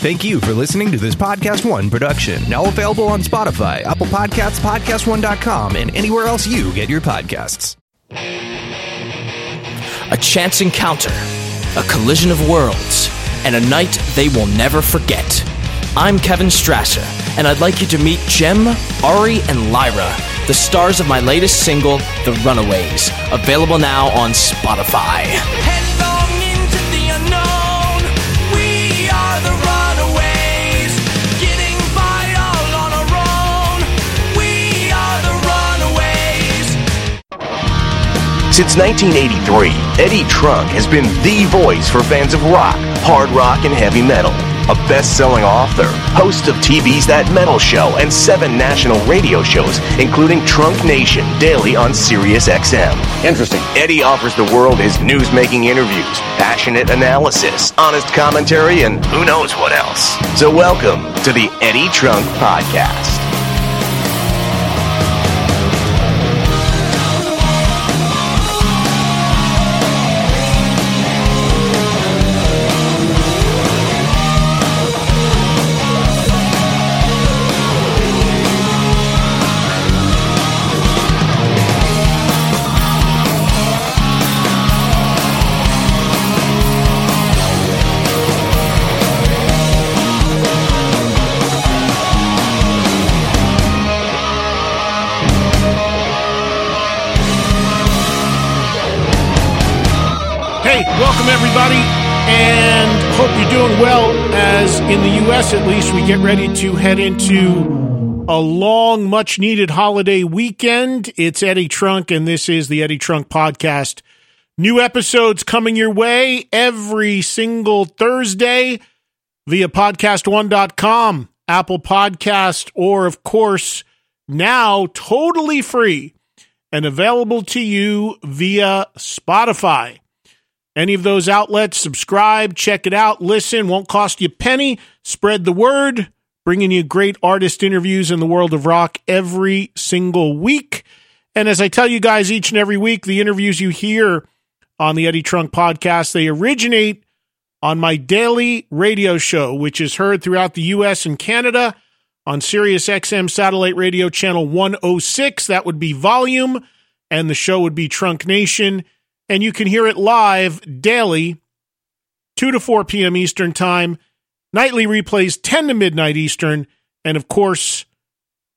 Thank you for listening to this Podcast One production, now available on Spotify, Apple Podcasts, PodcastOne.com, and anywhere else you get your podcasts. A chance encounter, a collision of worlds, and a night they will never forget. I'm Kevin Strasser, and I'd like you to meet Jem, Ari, and Lyra, the stars of my latest single, The Runaways, available now on Spotify. Since 1983, Eddie Trunk has been the voice for fans of rock, hard rock, and heavy metal. A best-selling author, host of TV's That Metal Show and seven national radio shows, including Trunk Nation daily on Sirius XM. Interesting. Eddie offers the world his news-making interviews, passionate analysis, honest commentary, and who knows what else. So welcome to the Eddie Trunk Podcast. Get ready to head into a long, much needed holiday weekend. It's Eddie Trunk, and this is the Eddie Trunk Podcast. New episodes coming your way every single Thursday via podcast1.com, Apple Podcast, or of course, now totally free and available to you via Spotify. Any of those outlets, subscribe, check it out, listen, won't cost you a penny. Spread the word, bringing you great artist interviews in the world of rock every single week. And as I tell you guys each and every week, the interviews you hear on the Eddie Trunk podcast, they originate on my daily radio show, which is heard throughout the US and Canada on Sirius XM satellite radio channel 106. That would be volume, and the show would be Trunk Nation and you can hear it live daily, 2 to 4 p.m. Eastern Time, nightly replays 10 to midnight Eastern, and of course,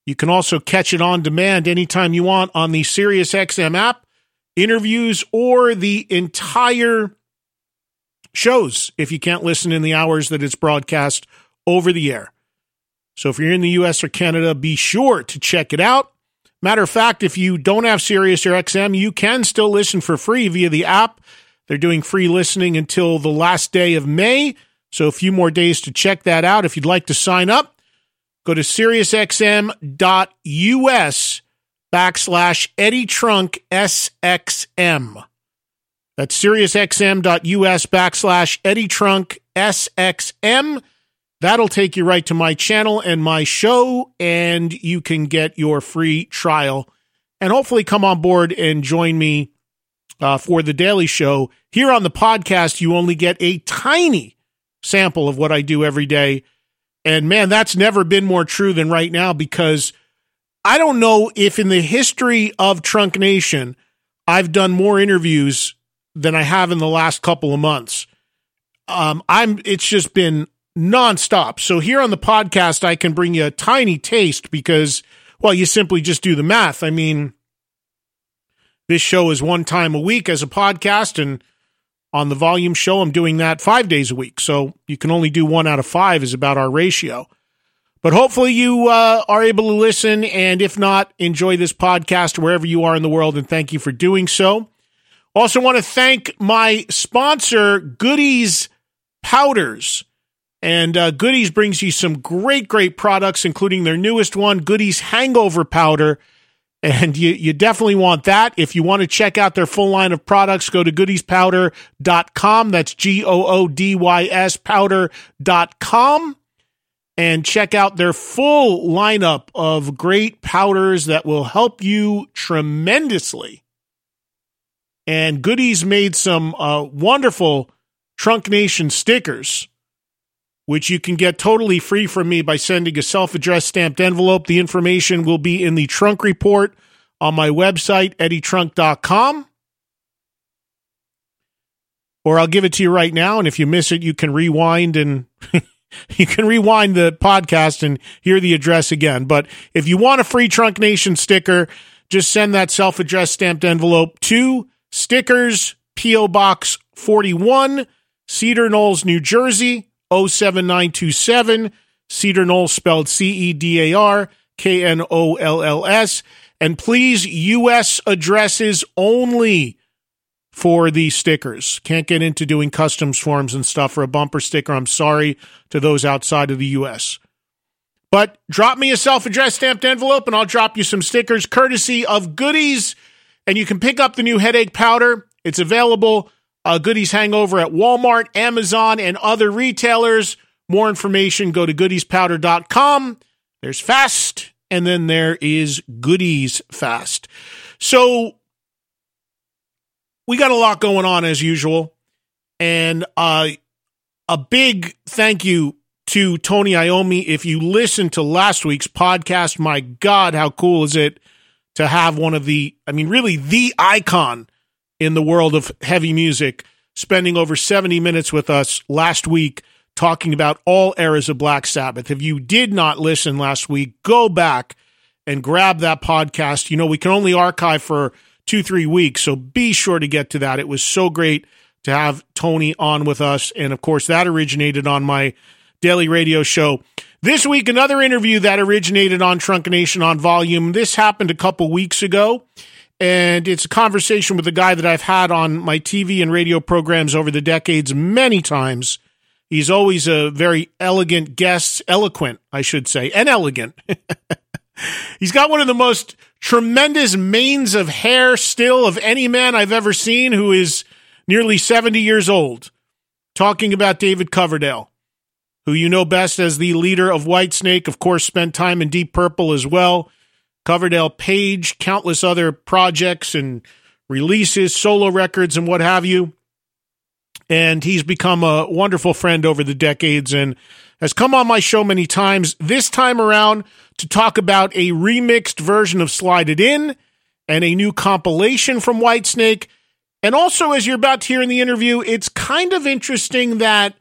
you can also catch it on demand anytime you want on the SiriusXM app, interviews, or the entire shows if you can't listen in the hours that it's broadcast over the air. So if you're in the US or Canada, be sure to check it out. Matter of fact, if you don't have Sirius or XM, you can still listen for free via the app. They're doing free listening until the last day of May. So a few more days to check that out. If you'd like to sign up, go to SiriusXM.us backslash Eddie Trunk SXM. That's SiriusXM.us backslash Eddie Trunk SXM. That'll take you right to my channel and my show, and you can get your free trial and hopefully come on board and join me uh, for the daily show. Here on the podcast, you only get a tiny sample of what I do every day. And man, that's never been more true than right now because I don't know if in the history of Trunk Nation, I've done more interviews than I have in the last couple of months. Um, I'm, it's just been nonstop. So here on the podcast, I can bring you a tiny taste because, well, you simply just do the math. I mean, this show is one time a week as a podcast, and on the volume show, I'm doing that five days a week. So you can only do one out of five is about our ratio. But hopefully you uh, are able to listen, and if not, enjoy this podcast wherever you are in the world, and thank you for doing so. Also, want to thank my sponsor, Goody's Powders. And uh, Goody's brings you some great, great products, including their newest one, Goody's Hangover Powder. And you, you definitely want that. If you want to check out their full line of products, go to goodyspowder.com. That's G O O D Y S powder.com. And check out their full lineup of great powders that will help you tremendously. And Goody's made some uh, wonderful Trunk Nation stickers which you can get totally free from me by sending a self addressed stamped envelope. The information will be in the trunk report on my website, eddietrunk.com. Or I'll give it to you right now. And if you miss it, you can rewind and you can rewind the podcast and hear the address again. But if you want a free Trunk Nation sticker, just send that self addressed stamped envelope to stickers, P.O. Box 41, Cedar Knolls, New Jersey 07927. Cedar Knolls spelled C E D A R K N O L L S. And please, U.S. addresses only for the stickers. Can't get into doing customs forms and stuff for a bumper sticker. I'm sorry to those outside of the U.S. But drop me a self addressed stamped envelope and I'll drop you some stickers courtesy of Goody's. And you can pick up the new headache powder. It's available uh, goodies hangover at Walmart, Amazon, and other retailers. More information, go to goodyspowder.com. There's Fast, and then there is Goody's Fast. So we got a lot going on as usual. And uh, a big thank you to Tony Iommi. If you listened to last week's podcast, my God, how cool is it to have one of the, I mean, really the icon in the world of heavy music, spending over 70 minutes with us last week talking about all eras of Black Sabbath. If you did not listen last week, go back and grab that podcast. You know, we can only archive for two, three weeks, so be sure to get to that. It was so great to have Tony on with us. And of course, that originated on my daily radio show. This week, another interview that originated on Trunk Nation on volume. This happened a couple weeks ago and it's a conversation with a guy that I've had on my TV and radio programs over the decades many times. He's always a very elegant guest, eloquent, I should say, and elegant. He's got one of the most tremendous manes of hair still of any man I've ever seen who is nearly 70 years old. Talking about David Coverdale, who you know best as the leader of Whitesnake, of course, spent time in Deep Purple as well. Coverdale Page, countless other projects and releases, solo records, and what have you. And he's become a wonderful friend over the decades and has come on my show many times. This time around to talk about a remixed version of Slide It In and a new compilation from Whitesnake. And also, as you're about to hear in the interview, it's kind of interesting that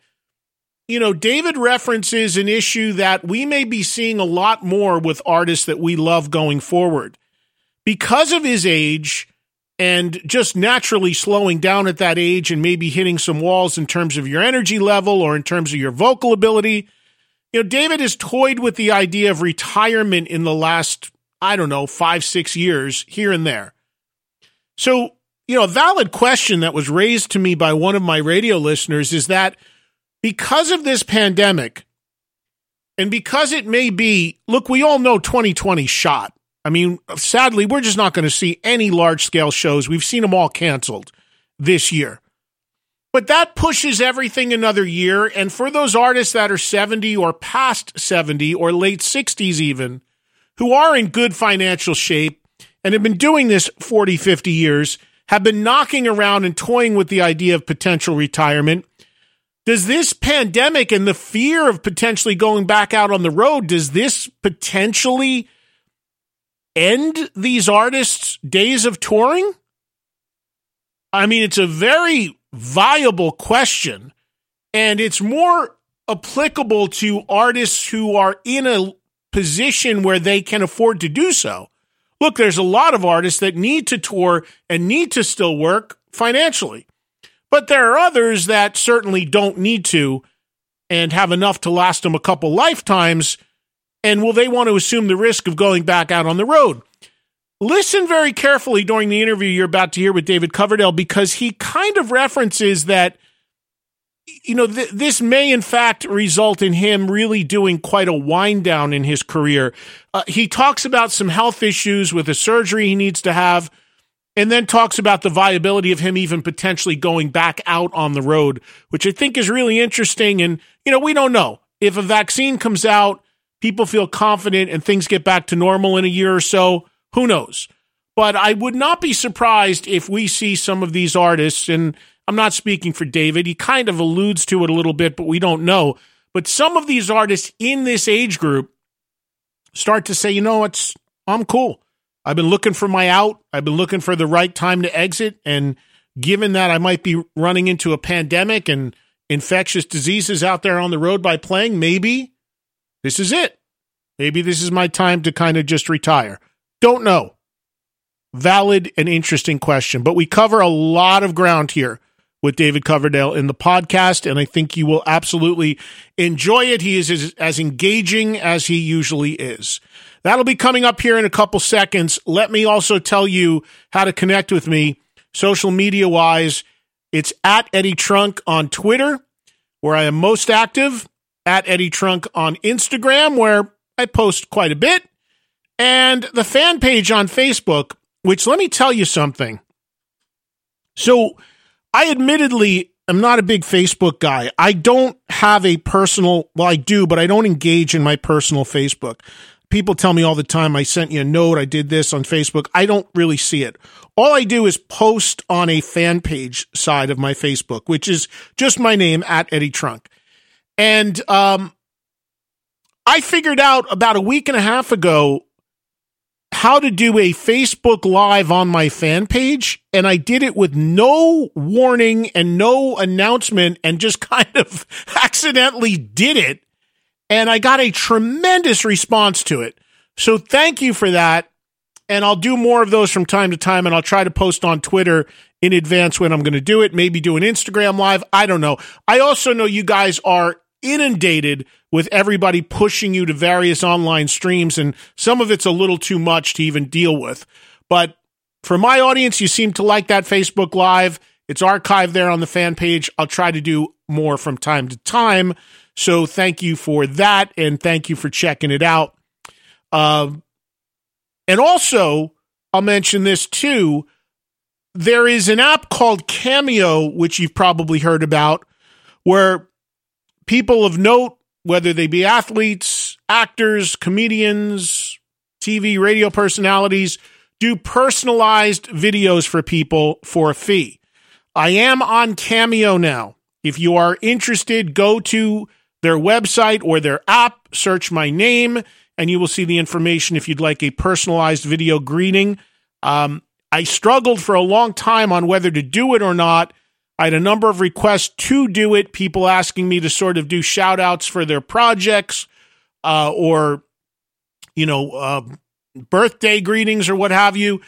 you know, David references an issue that we may be seeing a lot more with artists that we love going forward. Because of his age and just naturally slowing down at that age and maybe hitting some walls in terms of your energy level or in terms of your vocal ability, you know, David has toyed with the idea of retirement in the last, I don't know, five, six years here and there. So, you know, a valid question that was raised to me by one of my radio listeners is that because of this pandemic, and because it may be, look, we all know 2020 shot. I mean, sadly, we're just not going to see any large scale shows. We've seen them all canceled this year. But that pushes everything another year. And for those artists that are 70 or past 70 or late 60s, even, who are in good financial shape and have been doing this 40, 50 years, have been knocking around and toying with the idea of potential retirement does this pandemic and the fear of potentially going back out on the road, does this potentially end these artists' days of touring? I mean, it's a very viable question, and it's more applicable to artists who are in a position where they can afford to do so. Look, there's a lot of artists that need to tour and need to still work financially. But there are others that certainly don't need to and have enough to last them a couple lifetimes. And will they want to assume the risk of going back out on the road? Listen very carefully during the interview you're about to hear with David Coverdale because he kind of references that you know, th- this may in fact result in him really doing quite a wind down in his career. Uh, he talks about some health issues with a surgery he needs to have, and then talks about the viability of him even potentially going back out on the road, which I think is really interesting. And, you know, we don't know if a vaccine comes out, people feel confident and things get back to normal in a year or so. Who knows? But I would not be surprised if we see some of these artists, and I'm not speaking for David. He kind of alludes to it a little bit, but we don't know. But some of these artists in this age group start to say, you know, it's I'm cool. I've been looking for my out. I've been looking for the right time to exit. And given that I might be running into a pandemic and infectious diseases out there on the road by playing, maybe this is it. Maybe this is my time to kind of just retire. Don't know. Valid and interesting question, but we cover a lot of ground here with David Coverdale in the podcast, and I think you will absolutely enjoy it. He is as, as engaging as he usually is. That'll be coming up here in a couple seconds. Let me also tell you how to connect with me social media wise. It's at Eddie Trunk on Twitter, where I am most active, at Eddie Trunk on Instagram, where I post quite a bit, and the fan page on Facebook, which let me tell you something. So, I admittedly am not a big Facebook guy. I don't have a personal, well, I do, but I don't engage in my personal Facebook. People tell me all the time, I sent you a note, I did this on Facebook. I don't really see it. All I do is post on a fan page side of my Facebook, which is just my name at Eddie Trunk. And um, I figured out about a week and a half ago how to do a Facebook Live on my fan page, and I did it with no warning and no announcement and just kind of accidentally did it. And I got a tremendous response to it. So thank you for that. And I'll do more of those from time to time, and I'll try to post on Twitter in advance when I'm going to do it. Maybe do an Instagram live. I don't know. I also know you guys are inundated with everybody pushing you to various online streams, and some of it's a little too much to even deal with. But for my audience, you seem to like that Facebook Live. It's archived there on the fan page. I'll try to do more from time to time. So thank you for that, and thank you for checking it out. Uh, and also, I'll mention this too. There is an app called Cameo, which you've probably heard about, where people of note, whether they be athletes, actors, comedians, TV, radio personalities, do personalized videos for people for a fee. I am on Cameo now. If you are interested, go to their website or their app, search my name, and you will see the information if you'd like a personalized video greeting. Um, I struggled for a long time on whether to do it or not I had a number of requests to do it, people asking me to sort of do shout outs for their projects uh, or, you know, uh, birthday greetings or what have you.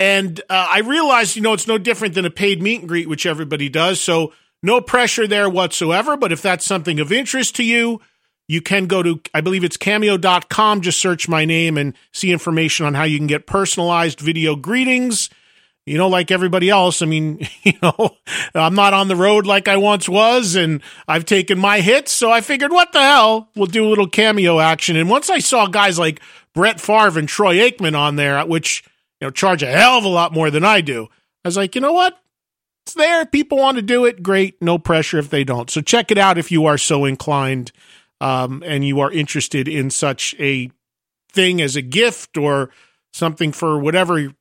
And uh, I realized, you know, it's no different than a paid meet and greet, which everybody does. So no pressure there whatsoever. But if that's something of interest to you, you can go to, I believe it's cameo.com, just search my name and see information on how you can get personalized video greetings you know, like everybody else, I mean, you know, I'm not on the road like I once was, and I've taken my hits. So I figured, what the hell? We'll do a little cameo action. And once I saw guys like Brett Favre and Troy Aikman on there, which, you know, charge a hell of a lot more than I do, I was like, you know what? It's there. People want to do it. Great. No pressure if they don't. So check it out if you are so inclined um, and you are interested in such a thing as a gift or something for whatever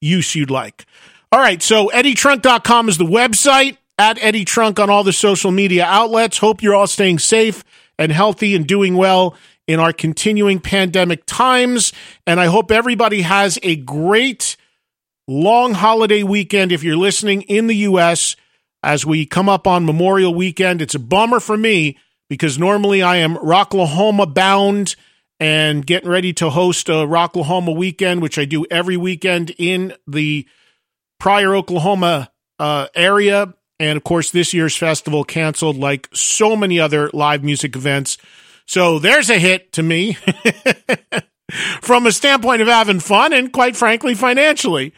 use you'd like. All right, so eddietrunk.com is the website, at Eddie Trunk on all the social media outlets. Hope you're all staying safe and healthy and doing well in our continuing pandemic times. And I hope everybody has a great long holiday weekend if you're listening in the U.S. as we come up on Memorial Weekend. It's a bummer for me because normally I am Rocklahoma bound and getting ready to host a Rocklahoma weekend, which I do every weekend in the Pryor, Oklahoma uh, area. And of course, this year's festival canceled like so many other live music events. So there's a hit to me from a standpoint of having fun and quite frankly, financially.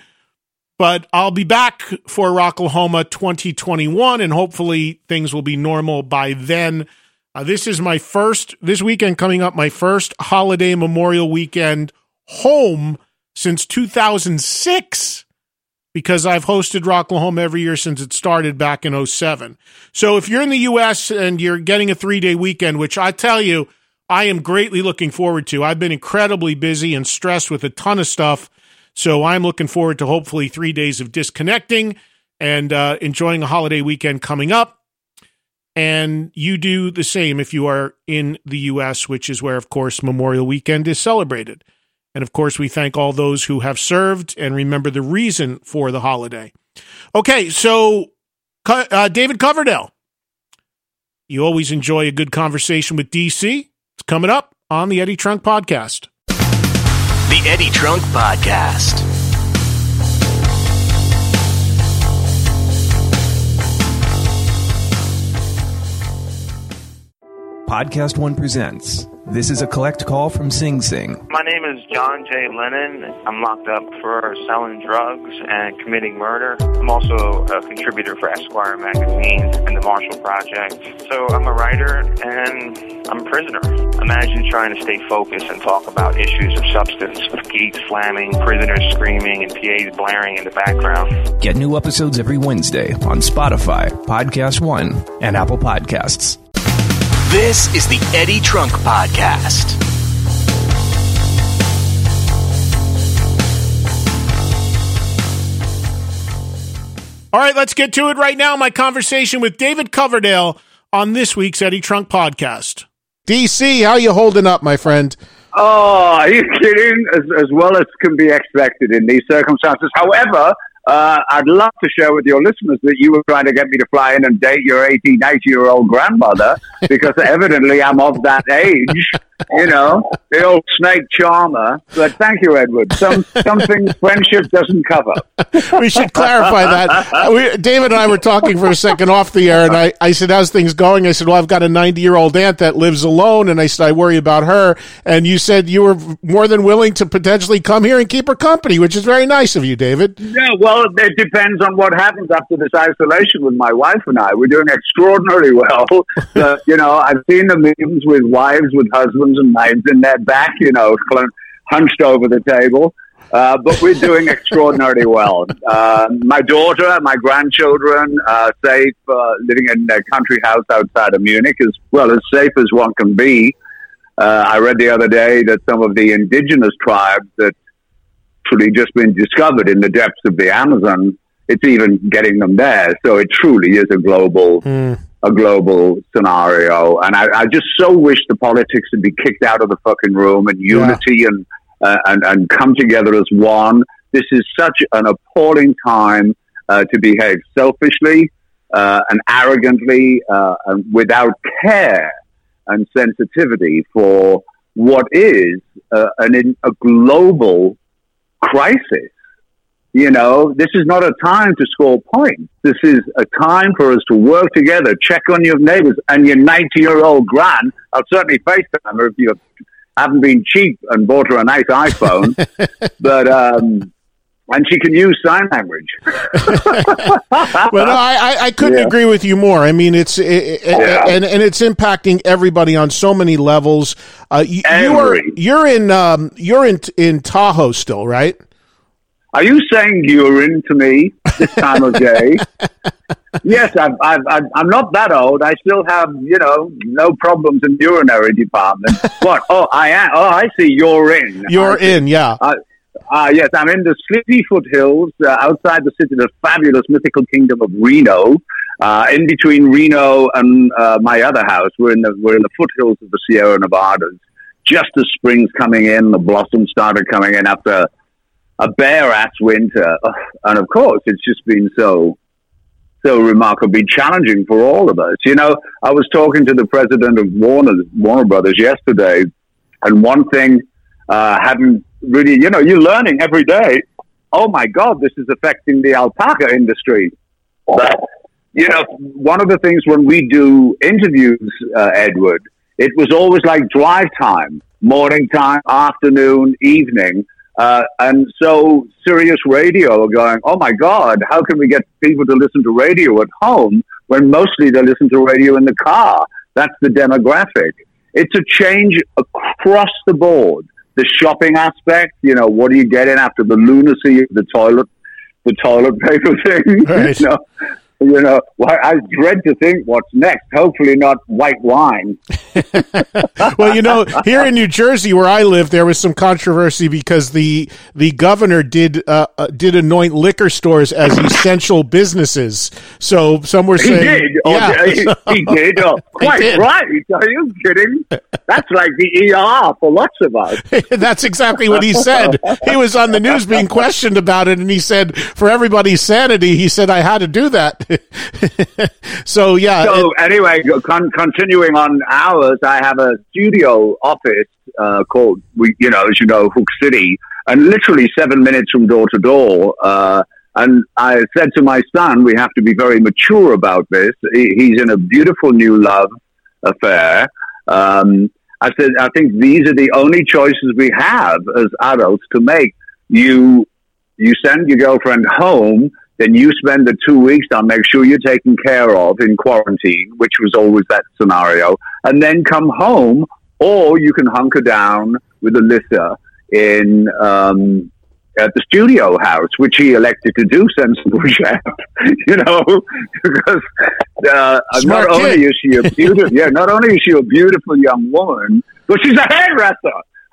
But I'll be back for Rocklahoma 2021, and hopefully things will be normal by then. Uh, this is my first, this weekend coming up, my first holiday Memorial weekend home since 2006 because I've hosted Rocklahoma every year since it started back in 07. So if you're in the U.S. and you're getting a three day weekend, which I tell you, I am greatly looking forward to. I've been incredibly busy and stressed with a ton of stuff. So I'm looking forward to hopefully three days of disconnecting and uh, enjoying a holiday weekend coming up. And you do the same if you are in the U.S., which is where, of course, Memorial Weekend is celebrated. And of course, we thank all those who have served and remember the reason for the holiday. Okay, so uh, David Coverdale, you always enjoy a good conversation with DC. It's coming up on the Eddie Trunk Podcast. Eddie Trunk Podcast. Podcast One presents. This is a collect call from Sing Sing. My name is John J. Lennon. I'm locked up for selling drugs and committing murder. I'm also a contributor for Esquire magazine and the Marshall Project. So I'm a writer and I'm a prisoner. Imagine trying to stay focused and talk about issues of substance with gates slamming, prisoners screaming, and PAs blaring in the background. Get new episodes every Wednesday on Spotify, Podcast One, and Apple Podcasts. This is the Eddie Trunk Podcast. All right, let's get to it right now. My conversation with David Coverdale on this week's Eddie Trunk Podcast. DC, how you holding up, my friend? Oh, are you kidding? As, as well as can be expected in these circumstances. However, uh, I'd love to share with your listeners that you were trying to get me to fly in and date your 80, 90 year old grandmother because evidently I'm of that age, you know, the old snake charmer. But thank you, Edward. Some, some things friendship doesn't cover. we should clarify that. We, David and I were talking for a second off the air, and I, I said, How's things going? I said, Well, I've got a 90 year old aunt that lives alone, and I said, I worry about her. And you said you were more than willing to potentially come here and keep her company, which is very nice of you, David. Yeah, well, it depends on what happens after this isolation with my wife and I. We're doing extraordinarily well. Uh, you know, I've seen the memes with wives with husbands and knives in their back, you know, hunched over the table. Uh, but we're doing extraordinarily well. Uh, my daughter, my grandchildren, uh, safe, uh, living in a country house outside of Munich, as well as safe as one can be. Uh, I read the other day that some of the indigenous tribes that truly just been discovered in the depths of the Amazon. It's even getting them there. So it truly is a global, a global scenario. And I, I just so wish the politics would be kicked out of the fucking room and unity and, uh, and, and come together as one. This is such an appalling time uh, to behave selfishly uh, and arrogantly uh, and without care and sensitivity for what is uh, an, a global crisis. You know, this is not a time to score points. This is a time for us to work together, check on your neighbors and your 90 year old gran. I'll certainly FaceTime her if you haven't been cheap and bought her a nice iPhone. but, um, and she can use sign language. well, no, I, I, I couldn't Yeah. agree with you more. I mean, it's it, it- Yeah. and and it's impacting everybody on so many levels. Uh, you, you are you're in um, you're in in Tahoe still, right? Are you saying urine to me this time of day? yes, I've, I've, I've, I'm not that old. I still have, you know, no problems in the urinary department. what? Oh, I am. Oh, I see. You're in. You're I see. in, yeah. Uh, uh, yes, I'm in the sleepy foothills uh, outside the city, the fabulous mythical kingdom of Reno. Uh, in between Reno and uh, my other house, we're in the we're in the foothills of the Sierra Nevadas. Just as spring's coming in, the blossoms started coming in after a bare ass winter, and of course, it's just been so so remarkably challenging for all of us. You know, I was talking to the president of Warner Warner Brothers yesterday, and one thing uh, hadn't really, you know, you're learning every day. Oh my God, this is affecting the alpaca industry. But, you know, one of the things when we do interviews, uh, Edward, it was always like drive time, morning time, afternoon, evening. Uh, and so Sirius Radio are going, oh my God, how can we get people to listen to radio at home when mostly they listen to radio in the car? That's the demographic. It's a change across the board. The shopping aspect, you know, what are you getting after the lunacy of the toilet, the toilet paper thing? Right. you know, you know, I dread to think what's next. Hopefully, not white wine. well, you know, here in New Jersey, where I live, there was some controversy because the the governor did uh, uh, did anoint liquor stores as essential businesses. So some were He saying, did. Oh, yeah, he, he did. Oh, quite did. right. Are you kidding? That's like the ER for lots of us. That's exactly what he said. He was on the news being questioned about it, and he said, "For everybody's sanity," he said, "I had to do that." so yeah, So it- anyway, con- continuing on ours, I have a studio office uh, called, we, you know, as you know, Hook City, and literally seven minutes from door to door. Uh, and I said to my son, we have to be very mature about this. He- He's in a beautiful new love affair. Um, I said, I think these are the only choices we have as adults to make. You you send your girlfriend home, then you spend the two weeks on make sure you're taken care of in quarantine, which was always that scenario, and then come home, or you can hunker down with Alyssa in um, at the studio house, which he elected to do, sensible chap, you know, because uh, Smart not kid. only is she a beautiful, yeah, not only is she a beautiful young woman, but she's a hairdresser.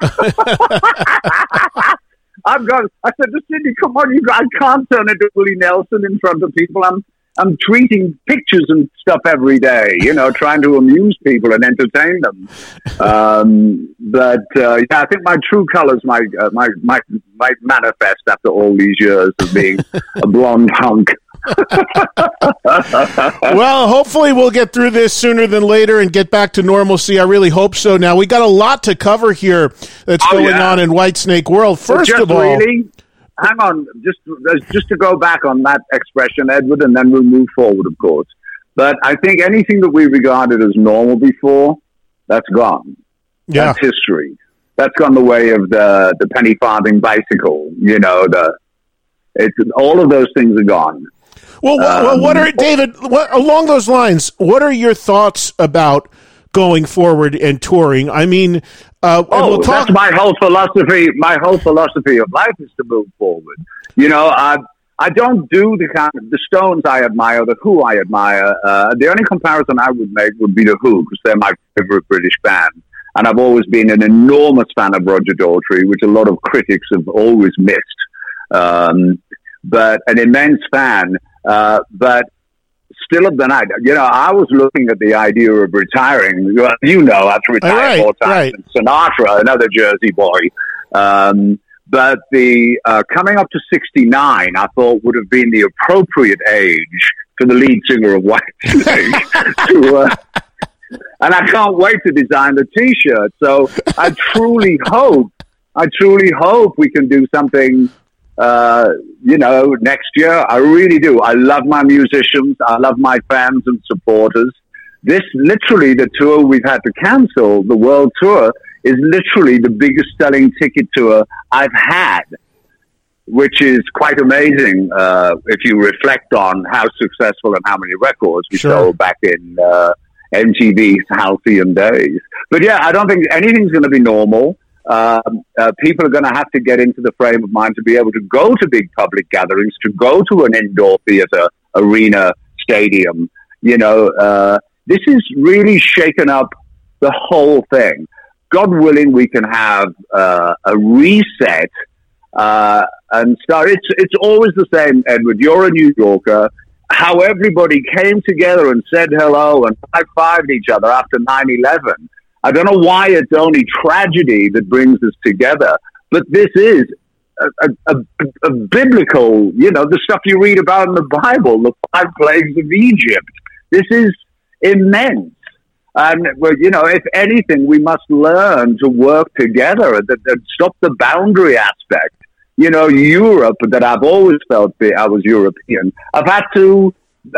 I've got. I said to Cindy, "Come on, you. I can't turn into Willie Nelson in front of people. I'm. I'm tweeting pictures and stuff every day. You know, trying to amuse people and entertain them. Um, but uh, yeah, I think my true colors might uh, might might might manifest after all these years of being a blonde hunk. well, hopefully we'll get through this sooner than later and get back to normalcy. I really hope so. Now we got a lot to cover here that's Oh, going yeah. on in Whitesnake World. First of all, really, hang on, just uh, just to go back on that expression, Edward, and then we'll move forward, of course. But I think anything that we regarded as normal before, that's gone. yeah, That's history. That's gone the way of the the penny farthing bicycle. You know, the it's all of those things are gone. Well, wh- well, what Um, are David? What, along those lines, what are your thoughts about going forward and touring? I mean, uh, Oh, we'll talk. that's my whole philosophy. My whole philosophy of life is to move forward. You know, I I don't do the kind of the Stones I admire, the Who I admire. Uh, the only comparison I would make would be the Who because they're my favorite British band, and I've always been an enormous fan of Roger Daltrey, which a lot of critics have always missed. Um, but an immense fan. Uh, but still of the night, you know, I was looking at the idea of retiring. Well, You know, I've retired Right, more times right. Sinatra, another Jersey boy. Um, but the uh, coming up to 69, I thought would have been the appropriate age for the lead singer of Whitesnake to. Uh, and I can't wait to design the T-shirt. So I truly hope, I truly hope we can do something. Uh, you know, next year. I really do. I love my musicians. I love my fans and supporters. This literally the tour we've had to cancel, the world tour, is literally the biggest selling ticket tour I've had, which is quite amazing uh, if you reflect on how successful and how many records we Sure. sold back in uh, MTV's halcyon days. But yeah, I don't think anything's going to be normal. Um, uh, people are going to have to get into the frame of mind to be able to go to big public gatherings, to go to an indoor theater, arena, stadium. You know, uh, this is really shaken up the whole thing. God willing, we can have uh, a reset uh, and start. It's it's always the same, Edward. You're a New Yorker. How everybody came together and said hello and high fived each other after 9-11. I don't know why it's only tragedy that brings us together, but this is a, a, a, biblical, you know, the stuff you read about in the Bible, the five plagues of Egypt. This is immense. And, well, you know, if anything, we must learn to work together and, and stop the boundary aspect. You know, Europe, that I've always felt I was European, I've had to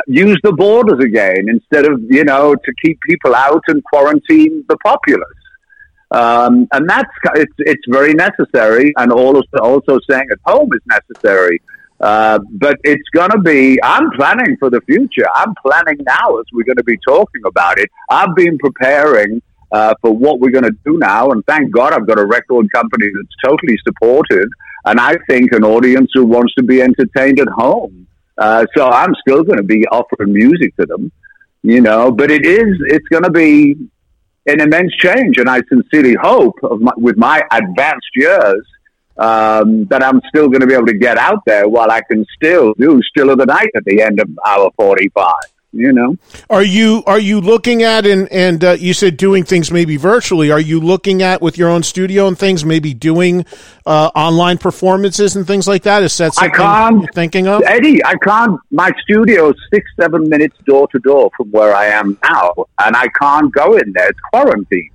use the borders again instead of, you know, to keep people out and quarantine the populace. Um, and that's it's it's very necessary, and also also staying at home is necessary. Uh, but it's going to be. I'm planning for the future. I'm planning now as we're going to be talking about it. I've been preparing uh, for what we're going to do now, and thank God I've got a record company that's totally supportive, and I think an audience who wants to be entertained at home. Uh, so I'm still going to be offering music to them, you know. But it is. It's going to be an immense change, and I sincerely hope, my, with my advanced years, um, that I'm still going to be able to get out there while I can still do Still of the Night at the end of hour 45 you know. Are you are you looking at and and uh, you said doing things maybe virtually? Are you looking at with your own studio and things, maybe doing uh, online performances and things like that? Is that something I can't, you're thinking of? Eddie, I can't. My studio is six seven minutes door to door from where I am now, and I can't go in there. It's quarantine.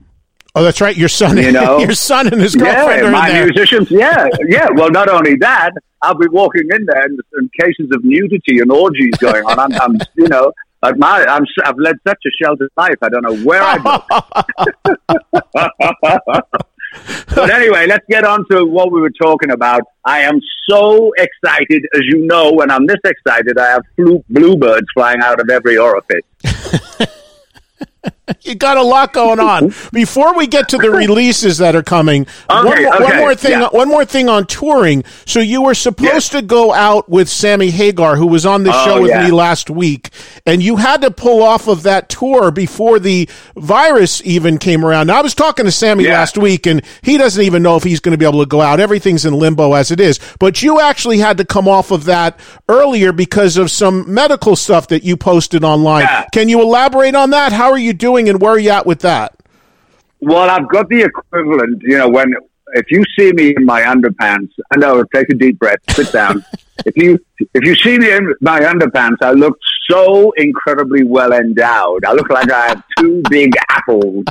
Oh, that's right. Your son, you know, your son and his girlfriend yeah, are my musicians. Yeah, yeah. Well, not only that, I'll be walking in there and, and cases of nudity and orgies going on. I'm, I'm you know, my, I'm, I've led such a sheltered life. I don't know where I but anyway, let's get on to what we were talking about. I am so excited, as you know, when I'm this excited, I have flu- bluebirds flying out of every orifice. you got a lot going on. Before we get to the releases that are coming, okay, one, more, okay, one more thing. yeah. One more thing on touring. So you were supposed to go out with Sammy Hagar, who was on the Oh, show with yeah. me last week, and you had to pull off of that tour before the virus even came around. Now I was talking to Sammy Yeah. last week, and he doesn't even know if he's going to be able to go out. Everything's in limbo as it is. But you actually had to come off of that earlier because of some medical stuff that you posted online. Yeah. Can you elaborate on that? How are you doing, and where are you at with that? Well, I've got the equivalent. You know, when if you see me in my underpants, I know. Take a deep breath. Sit down. if you if you see me in my underpants, I look so incredibly well endowed. I look like I have two big apples.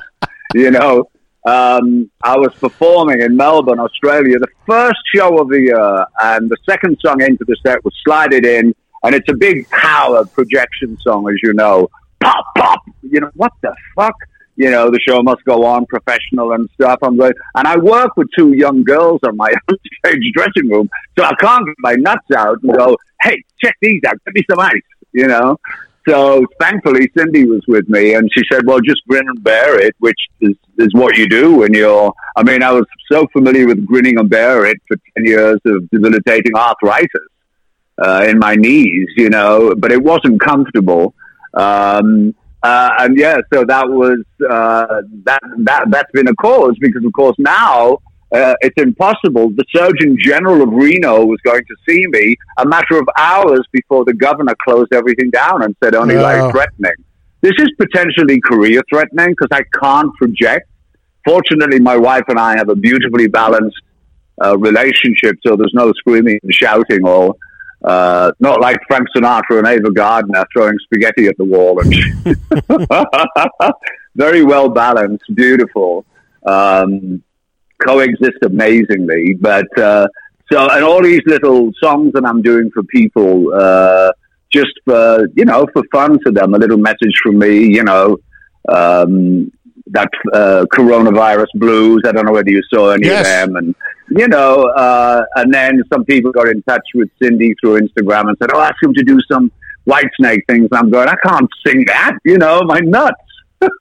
You know. Um, I was performing in Melbourne, Australia, the first show of the year, and the second song into the set was Slide It In, and it's a big power projection song, as you know. Pop, pop! You know, what the fuck? you know, the show must go on, professional and stuff. I'm going, and I work with two young girls on my own stage dressing room, so I can't get my nuts out and go, hey, check these out, give me some ice, you know. So thankfully, Cindy was with me, and she said, "Well, just grin and bear it," which is is what you do when you're. I mean, I was so familiar with grinning and bear it for ten years of debilitating arthritis uh, in my knees, you know, but it wasn't comfortable. Um, uh, and yeah, so that was uh, that that that's been a cause because, of course, now uh, it's impossible. The Surgeon General of Reno was going to see me a matter of hours before the governor closed everything down and said only Oh. life threatening. This is potentially career threatening because I can't project. Fortunately, my wife and I have a beautifully balanced uh, relationship, so there's no screaming and shouting or uh, not like Frank Sinatra and Ava Gardner throwing spaghetti at the wall. And very well balanced, beautiful, um, coexist amazingly. But uh, so, and all these little songs that I'm doing for people, uh, just for you know, for fun to them, a little message from me, you know. Um, that uh, coronavirus blues. I don't know whether you saw any Yes. of them, and you know, uh, and then some people got in touch with Cindy through Instagram and said, "Oh, ask him to do some White Snake things." I'm going, I can't sing that, you know, my nuts.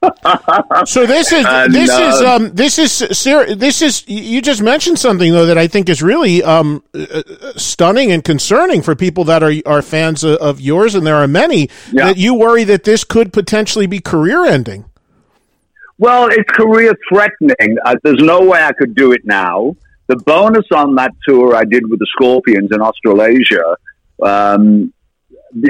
So this is And, this is uh, um this is ser- this is you just mentioned something though that I think is really um uh, uh, stunning and concerning for people that are are fans of, of yours and there are many Yeah. that you worry that this could potentially be career ending. Well, it's career threatening. Uh, there's no way I could do it now. The bonus on that tour I did with the Scorpions in Australasia. Um,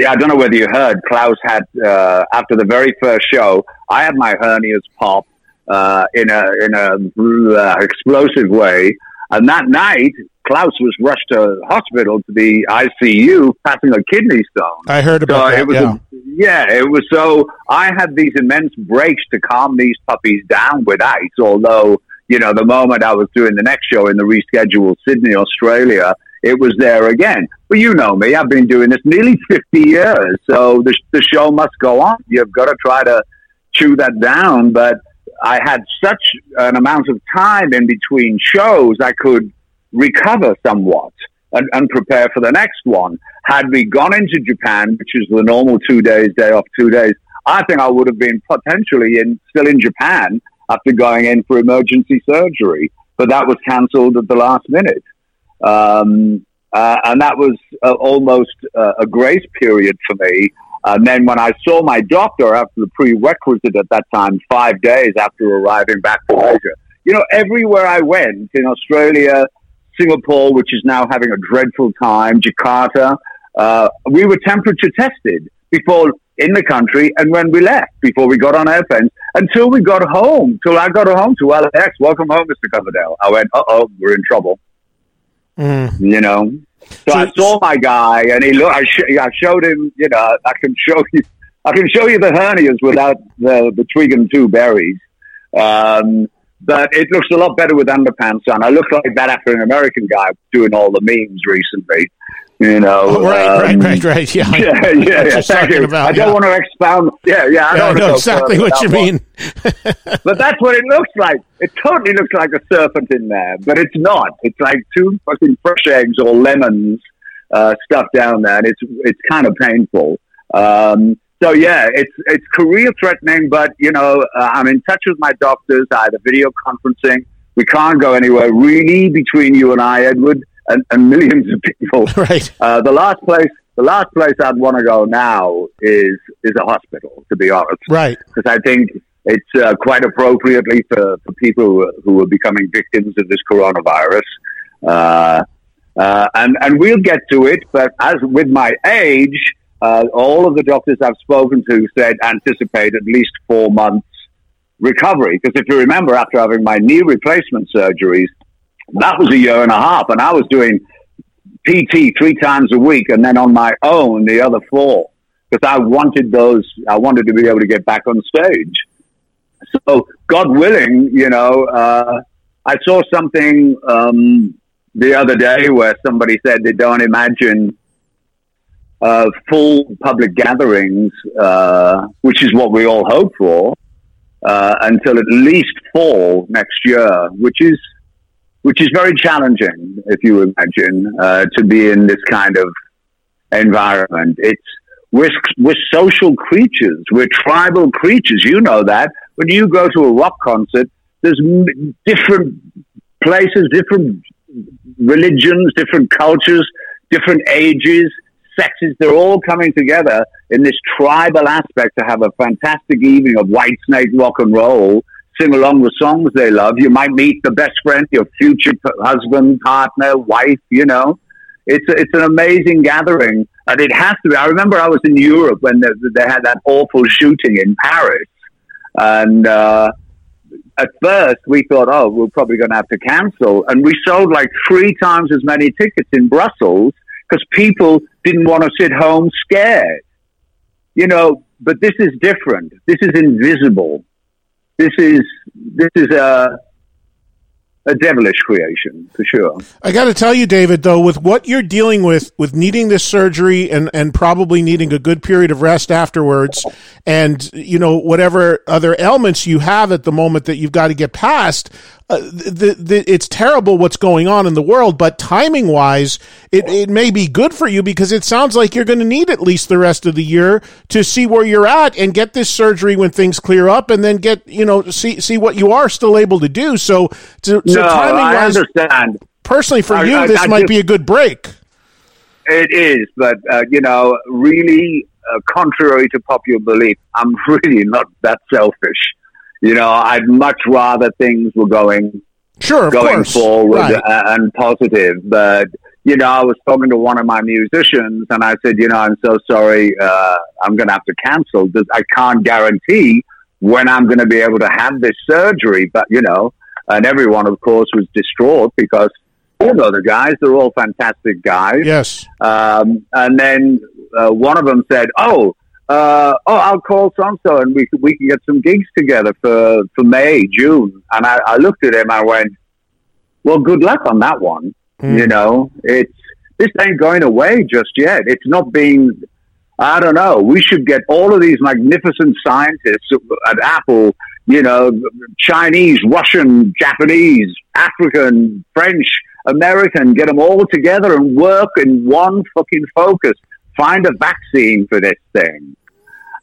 I don't know whether you heard. Klaus had uh, after the very first show, I had my hernias pop uh, in a in a uh, explosive way, and that night Klaus was rushed to hospital to the ICU, passing a kidney stone. I heard about So that. it was yeah. a, yeah, it was so I had these immense breaks to calm these puppies down with ice, although, you know, the moment I was doing the next show in the rescheduled Sydney, Australia, it was there again. But you know me, I've been doing this nearly 50 years, so the, the show must go on. You've got to try to chew that down. But I had such an amount of time in between shows, I could recover somewhat and, and prepare for the next one. Had we gone into Japan, which is the normal two days, day off, two days, I think I would have been potentially in still in Japan after going in for emergency surgery, but that was cancelled at the last minute. Um, uh, and that was uh, almost uh, a grace period for me. And then when I saw my doctor after the prerequisite at that time, five days after arriving back from Asia, you know, everywhere I went in Australia, Singapore, which is now having a dreadful time, Jakarta, uh, we were temperature tested before in the country and when we left, before we got on airplanes, until we got home, till I got home to LAX. Welcome home, Mr. Coverdale. I went, uh oh, we're in trouble. Mm. You know, so, I saw my guy, and he looked. I, sh- I showed him. You know, I can show you. I can show you the hernias without the the twig and two berries. Um, but it looks a lot better with underpants on. I look like that African American guy doing all the memes recently. You know, Oh, right, um, right, right, right. Yeah, Yeah, yeah, yeah. Thank you. about, I don't yeah. want to expound. Yeah, yeah. I, Yeah, don't I know exactly what you with that one. mean. but that's what it looks like. It totally looks like a serpent in there, but it's not. It's like two fucking fresh eggs or lemons uh, stuffed down there, and it's it's kind of painful. Um, so yeah, it's it's career threatening, but you know uh, I'm in touch with my doctors. I had a video conferencing. We can't go anywhere really between you and I, Edward, and, and millions of people. Right. Uh, the last place, the last place I'd want to go now is is a hospital. To be honest, Right. because I think it's uh, quite appropriately for, for people who, who are becoming victims of this coronavirus. Uh, uh, and, and we'll get to it, but as with my age, uh, all of the doctors I've spoken to said anticipate at least four months recovery. Because if you remember, after having my knee replacement surgeries, that was a year and a half, and I was doing PT three times a week, and then on my own the other four because I wanted those. I wanted to be able to get back on stage. So, God willing, you know, uh, I saw something um, the other day where somebody said they don't imagine full public gatherings, uh, which is what we all hope for, uh, until at least fall next year, which is which is very challenging, if you imagine, uh, to be in this kind of environment. It's we're, we're social creatures. We're tribal creatures. You know that. When you go to a rock concert, there's m- different places, different religions, different cultures, different ages, sexes. They're all coming together in this tribal aspect to have a fantastic evening of white snake rock and roll. Sing along the songs they love. You might meet the best friend, your future husband, partner, wife. You know, it's it's an amazing gathering, and it has to be. I remember I was in Europe when they, they had that awful shooting in Paris, and uh, at first we thought, oh, we're probably going to have to cancel, and we sold like three times as many tickets in Brussels because people didn't want to sit home scared, you know. But this is different. This is invisible. This is this is a a devilish creation for sure. I got to tell you, David, though, with what you're dealing with, with needing this surgery and, and probably needing a good period of rest afterwards, and you know whatever other ailments you have at the moment that you've got to get past, uh, the, the, it's terrible what's going on in the world. But timing wise, it, it may be good for you because it sounds like you're going to need at least the rest of the year to see where you're at and get this surgery when things clear up, and then get you know see see what you are still able to do. So, to, so no, timing I wise understand. personally for I- you I- this I might just- be a good break It is, but uh, you know, really, uh, contrary to popular belief, I'm really not that selfish. You know, I'd much rather things were going sure going course forward right. uh, and positive. But you know, I was talking to one of my musicians, and I said, you know, I'm so sorry, uh, I'm going to have to cancel. I can't guarantee when I'm going to be able to have this surgery. But you know, and everyone, of course, was distraught because know the guys, they're all fantastic guys. yes Um, and then uh, one of them said, "Oh, uh, oh, I'll call so and we we can get some gigs together for, for May, June." And I, I looked at him. I went, "Well, good luck on that one. You know, it's this ain't going away just yet. It's not being. I don't know. We should get all of these magnificent scientists at Apple you know, Chinese, Russian, Japanese, African, French, American, get them all together and work in one fucking focus. Find a vaccine for this thing.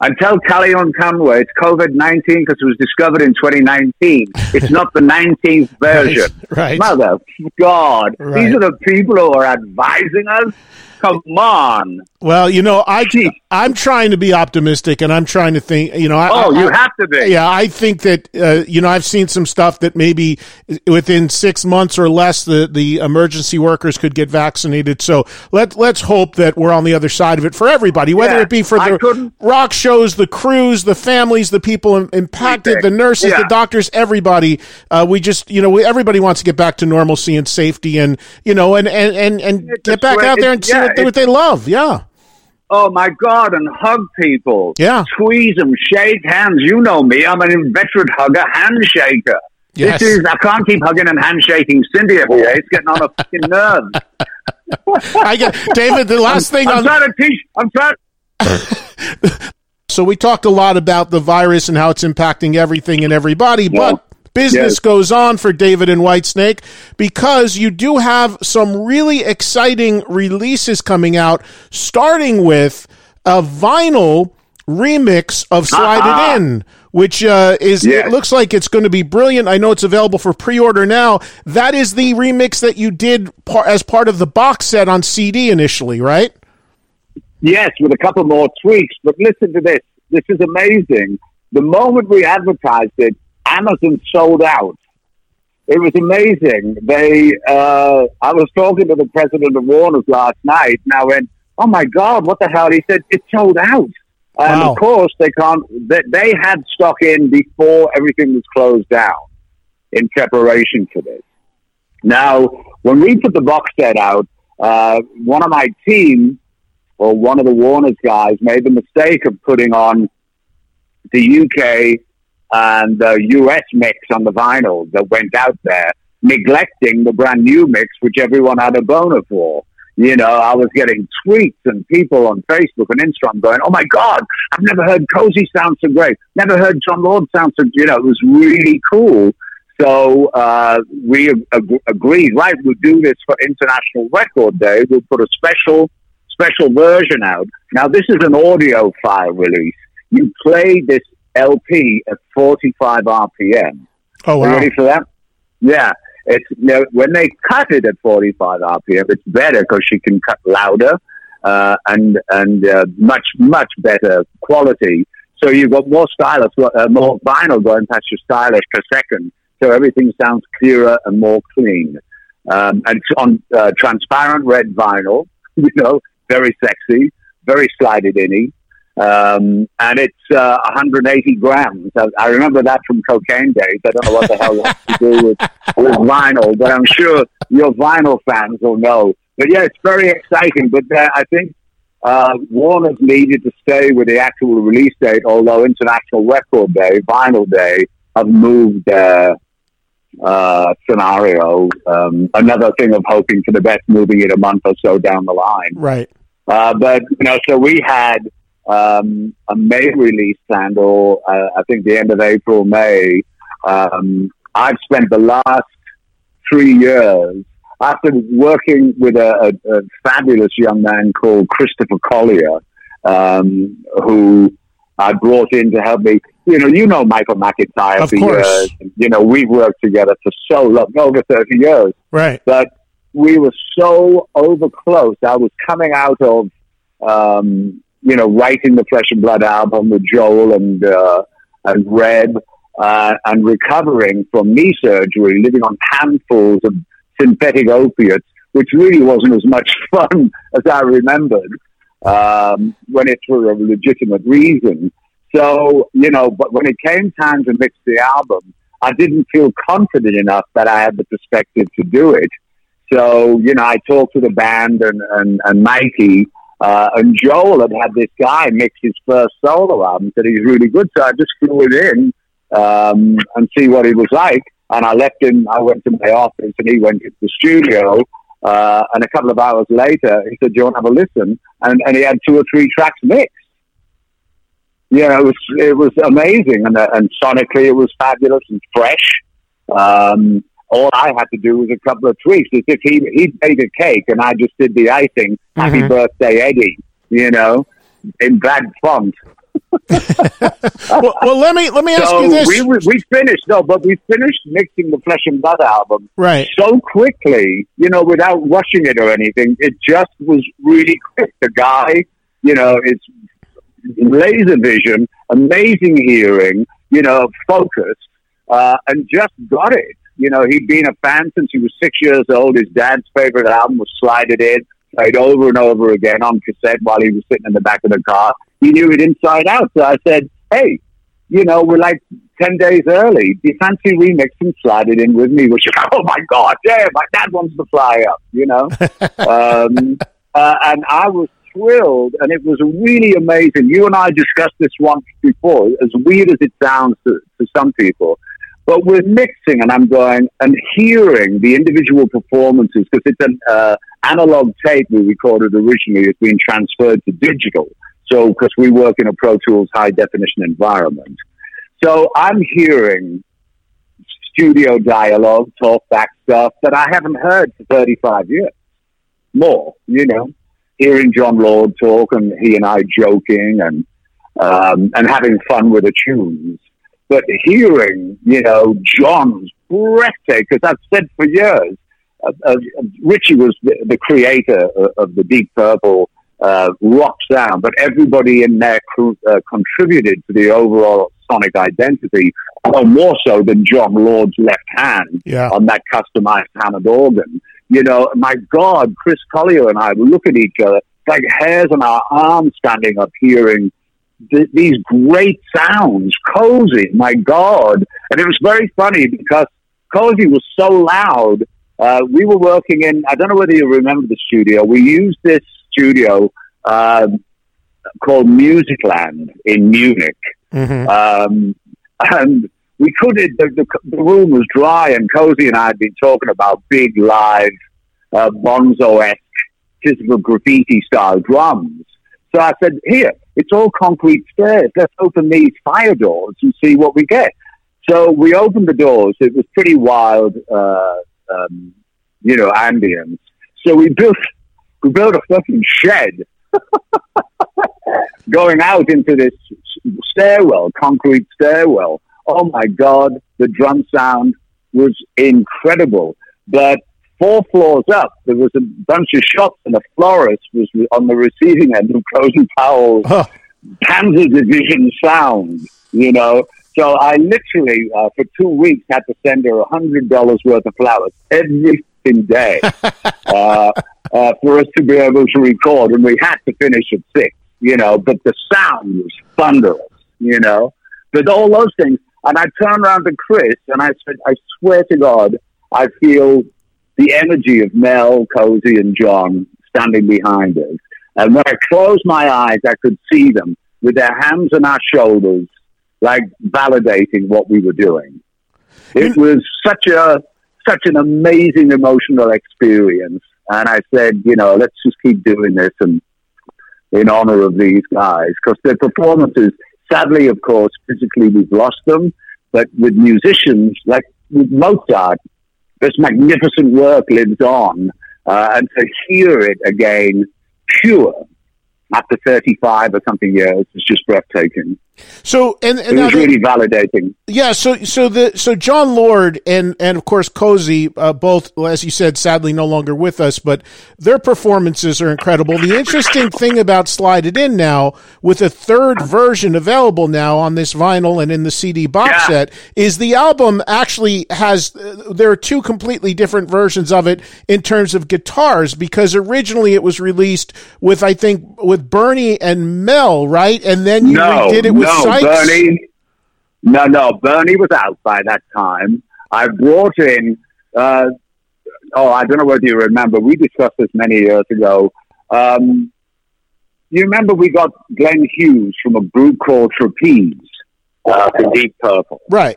And tell Kellyanne Conway it's COVID 19 because it was discovered in 2019. It's not the 19th version. right. Mother God. Right. These are the people who are advising us. Come on. Well, you know, I Gee. I'm trying to be optimistic, and I'm trying to think. You know, I, Oh, I- you have to be. Yeah, I think that uh, you know I've seen some stuff that maybe within six months or less the the emergency workers could get vaccinated. So let let's hope that we're on the other side of it for everybody, whether Yeah, it be for the rock shows, the crews, the families, the people impacted, the nurses, the doctors, everybody. Uh, we just you know we, everybody wants to get back to normalcy and safety, and you know and and and, and It's get back sweat- out there and yeah, what, they- what they love. Yeah. Oh my God! And hug people. Yeah. Squeeze them, shake hands. You know me. I'm an inveterate hugger, handshaker. Yes. This is. I can't keep hugging and handshaking Cindy every day. It's getting on a fucking nerve. I get David. The last thing I'm on trying to teach. I'm trying. So we talked a lot about the virus and how it's impacting everything and everybody, but business Yes. goes on for David and Whitesnake because you do have some really exciting releases coming out, starting with a vinyl remix of Slide Uh-huh. It In. Which uh, is Yes. it looks like it's going to be brilliant. I know it's available for pre-order now. That is the remix that you did par- as part of the box set on CD initially, right? Yes, with a couple more tweaks. But listen to this. This is amazing. The moment we advertised it, Amazon sold out. It was amazing. They, uh, I was talking to the president of Warner's last night, and I went, "Oh my God, what the hell?" He said, "It sold out." And Wow. of course, they can't. They, they had stock in before everything was closed down in preparation for this. Now, when we put the box set out, uh, one of my team or one of the Warner's guys made the mistake of putting on the UK and the US mix on the vinyl that went out there, neglecting the brand new mix, which everyone had a boner for. You know, I was getting tweets and people on Facebook and Instagram going, "Oh my God, I've never heard Cozy sound so great. Never heard Jon Lord sound so." You know, it was really cool. So uh, we ag- agreed, right? We'll do this for International Record Day. We'll put a special special version out. Now, this is an audio file release. You play this LP at 45 RPM. Oh Are you ready for that? Yeah. It's you know, when they cut it at 45 RPM, it's better because she can cut louder uh, and and uh, much much better quality. So you've got more stylus, uh, more vinyl going past your stylus per second. So everything sounds clearer and more clean. Um, and it's on uh, transparent red vinyl, you know, very sexy, very Slide It In um, and it's uh, 180 grams. I, I remember that from cocaine days. I don't know what the hell that has to do with, with vinyl, but I'm sure your vinyl fans will know. But yeah, it's very exciting. But uh, I think uh, Warner's needed to stay with the actual release date, although International Record Day, Vinyl Day, have moved their uh, scenario. Um, another thing of hoping for the best, moving it a month or so down the line. Right. Uh, but you know, so we had um, a May release or uh, I think the end of April, May. Um, I've spent the last three years after working with a, a, a fabulous young man called Christopher Collier, um, who I brought in to help me. You know, you know Michael McIntyre Of for course. years. You know, we've worked together for so long, over thirty years Right. but we were so over close. I was coming out of, um, you know, writing the Flesh and Blood album with Joel and uh, and Reb, uh, and recovering from knee surgery, living on handfuls of synthetic opiates, which really wasn't as much fun as I remembered um, when it's for a legitimate reason. So, you know, but when it came time to mix the album, I didn't feel confident enough that I had the perspective to do it. So, you know, I talked to the band and, and, and Mikey, uh, and Joel had had this guy mix his first solo album, said he's really good. So I just flew it in um, and see what he was like. And I left him, I went to my office and he went to the studio. Uh, and a couple of hours later, he said, Do you want to have a listen? And, and he had two or three tracks mixed. yeah, it was it was amazing, and and sonically it was fabulous and fresh. Um, all I had to do was a couple of tweaks. As if he he made a cake and I just did the icing. Happy Mhm. birthday, Eddie! You know, in bad font. well, well, let me let me ask so you this. we we we finished no, but we finished mixing the Flesh and Blood album right. so quickly, you know, without rushing it or anything. It just was really quick. The guy, you know, is laser vision, amazing hearing, you know, focus, uh, and just got it. You know, he'd been a fan since he was six years old. His dad's favorite album was Slide It In, played over and over again on cassette while he was sitting in the back of the car. He knew it inside out. So I said, hey, you know, we're like 10 days early. Do you fancy remixing Slide It In with me? Which, oh my God, yeah, my dad wants to fly up, you know? um, uh, and I was thrilled, and it was really amazing. You and I discussed this once before, as weird as it sounds to, to some people. But we're mixing, and I'm going and hearing the individual performances because it's an uh, analog tape we recorded originally It's been transferred to digital. So, because we work in a Pro Tools high definition environment. So, I'm hearing studio dialogue, talk back stuff that I haven't heard for 35 years. More, you know, hearing Jon Lord talk and he and I joking and, um, and having fun with the tunes. But hearing, you know, Jon's breathtaking, because I've said for years, uh, uh, Ritchie was the, the creator of, of the Deep Purple uh, rock sound, but everybody in there cr- uh, contributed to the overall sonic identity, or more so than Jon Lord's left hand Yeah. on that customized Hammond organ. You know, my God, Chris Collier and I would look at each other like hairs on our arms standing up hearing th- these great sounds. Cozy, my God. And it was very funny because Cozy was so loud. Uh, we were working in, I don't know whether you remember the studio. We used this studio um, called Musicland in Munich. Mhm. Um, and we couldn't, the, the, the room was dry, and Cozy and I had been talking about big live, uh, bonzo esque, physical graffiti style drums. So I said, Here, it's all concrete stairs. Let's open these fire doors and see what we get. So we opened the doors. It was pretty wild, uh, um, you know, ambience. So we built, we built a fucking shed going out into this stairwell, concrete stairwell. Oh my God, the drum sound was incredible. But four floors up, there was a bunch of shops, and a florist was on the receiving end of Cozy Powell's Huh. Panzer Division sound, you know. So I literally, uh, for two weeks, had to send her a hundred dollars worth of flowers every day uh, uh, for us to be able to record, and we had to finish at six, you know. But the sound was thunderous, you know. But all those things, and I turned around to Chris and I said, "I swear to God, I feel the energy of Mel, Cozy, and John standing behind us." And when I closed my eyes, I could see them with their hands on our shoulders, like validating what we were doing. It was such a such an amazing emotional experience. And I said, you know, let's just keep doing this and in honor of these guys because their performances, sadly, of course, physically we've lost them. But with musicians like with Mozart, this magnificent work lives on, uh, and to hear it again, pure after 35 or something years is just breathtaking. So and, and It was the- really validating. Yeah, so so the so Jon Lord and and of course Cozy, uh, both as you said, sadly no longer with us, but their performances are incredible. The interesting thing about Slide It In now, with a third version available now on this vinyl and in the CD box Yeah. set, is the album actually has uh, there are two completely different versions of it in terms of guitars because originally it was released with I think with Bernie and Mel, right, and then you no, redid it with no, Sykes. Bernie. No, no, Bernie was out by that time. I brought in. Uh, oh, I don't know whether you remember. We discussed this many years ago. Um, you remember we got Glenn Hughes from a group called Trapeze uh, for Deep Purple. Right.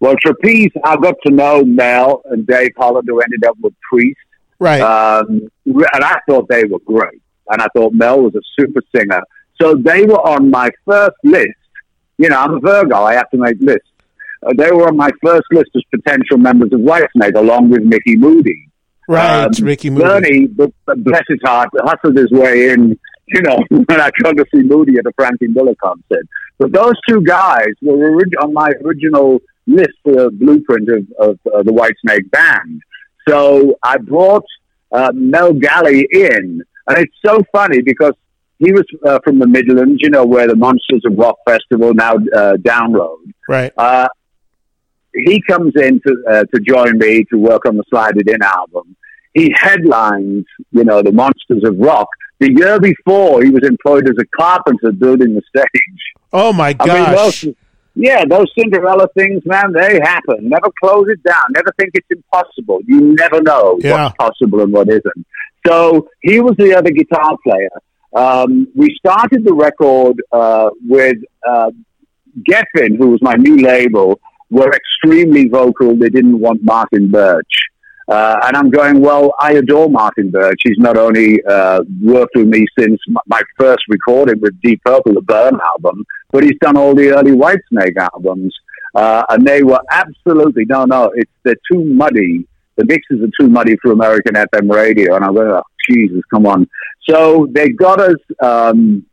Well, Trapeze, I got to know Mel and Dave Holland, who ended up with Priest. Right. Um, and I thought they were great. And I thought Mel was a super singer. So they were on my first list You know, I'm a Virgo. I have to make lists. Uh, they were on my first list as potential members of Whitesnake, along with Micky Moody. Right, Um, Micky Moody. Bernie, but, but bless his heart, hustled his way in, you know, when I got to see Moody at a Frankie Miller concert. But those two guys were on my original list for blueprint of, of uh, the Whitesnake band. So I brought uh, Mel Galley in, and it's so funny because he was uh, from the Midlands, you know, where the Monsters of Rock Festival now uh, down road Right. uh, he comes in to, uh, to join me to work on the Slide It In album. He headlines, you know, the Monsters of Rock. The year before, he was employed as a carpenter building the stage. Oh my I mean, gosh. those, yeah, those Cinderella things, man, they happen. Never close it down. Never think it's impossible. You never know Yeah. what's possible and what isn't. So he was the other guitar player. Um, we started the record uh, with uh, Geffen, who was my new label, were extremely vocal. They didn't want Martin Birch. Uh, and I'm going, well, I adore Martin Birch. He's not only uh, worked with me since my first recording with Deep Purple, the Burn album, but he's done all the early Whitesnake albums. Uh, and they were absolutely, no, no, it's, they're too muddy. The mixes are too muddy for American FM radio. And I'm going, oh, Jesus, come on. So they got us um,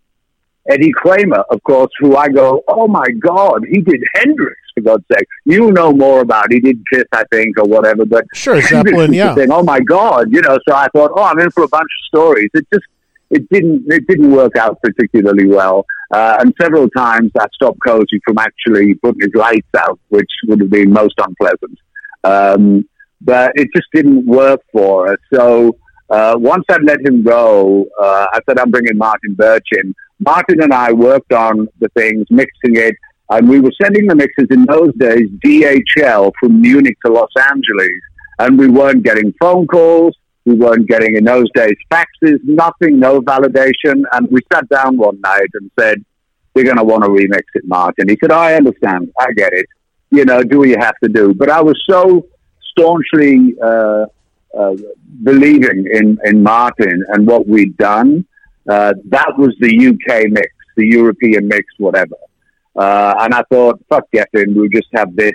Eddie Kramer, of course, who I go, oh my God, he did Hendrix, for God's sake. You know more about it. He did Kiss, I think, or whatever. But Sure, Zeppelin, yeah. thing. Oh my God, you know. So I thought, oh, I'm in for a bunch of stories. It just it didn't it didn't work out particularly well. Uh, and several times I stopped Cozy from actually putting his lights out, which would have been most unpleasant. Um, but it just didn't work for us. So uh, once I'd let him go, uh, I said, I'm bringing Martin Birch in. Martin and I worked on the things, mixing it, and we were sending the mixes in those days DHL from Munich to Los Angeles, and we weren't getting phone calls. We weren't getting in those days faxes, nothing, no validation. And we sat down one night and said, "We're going to want to remix it, Martin." He said, "I understand, I get it. You know, do what you have to do." But I was so staunchly uh, uh, believing in in Martin and what we'd done. Uh, that was the UK mix, the European mix, whatever. Uh, and I thought, fuck Geffen, we'll just have this.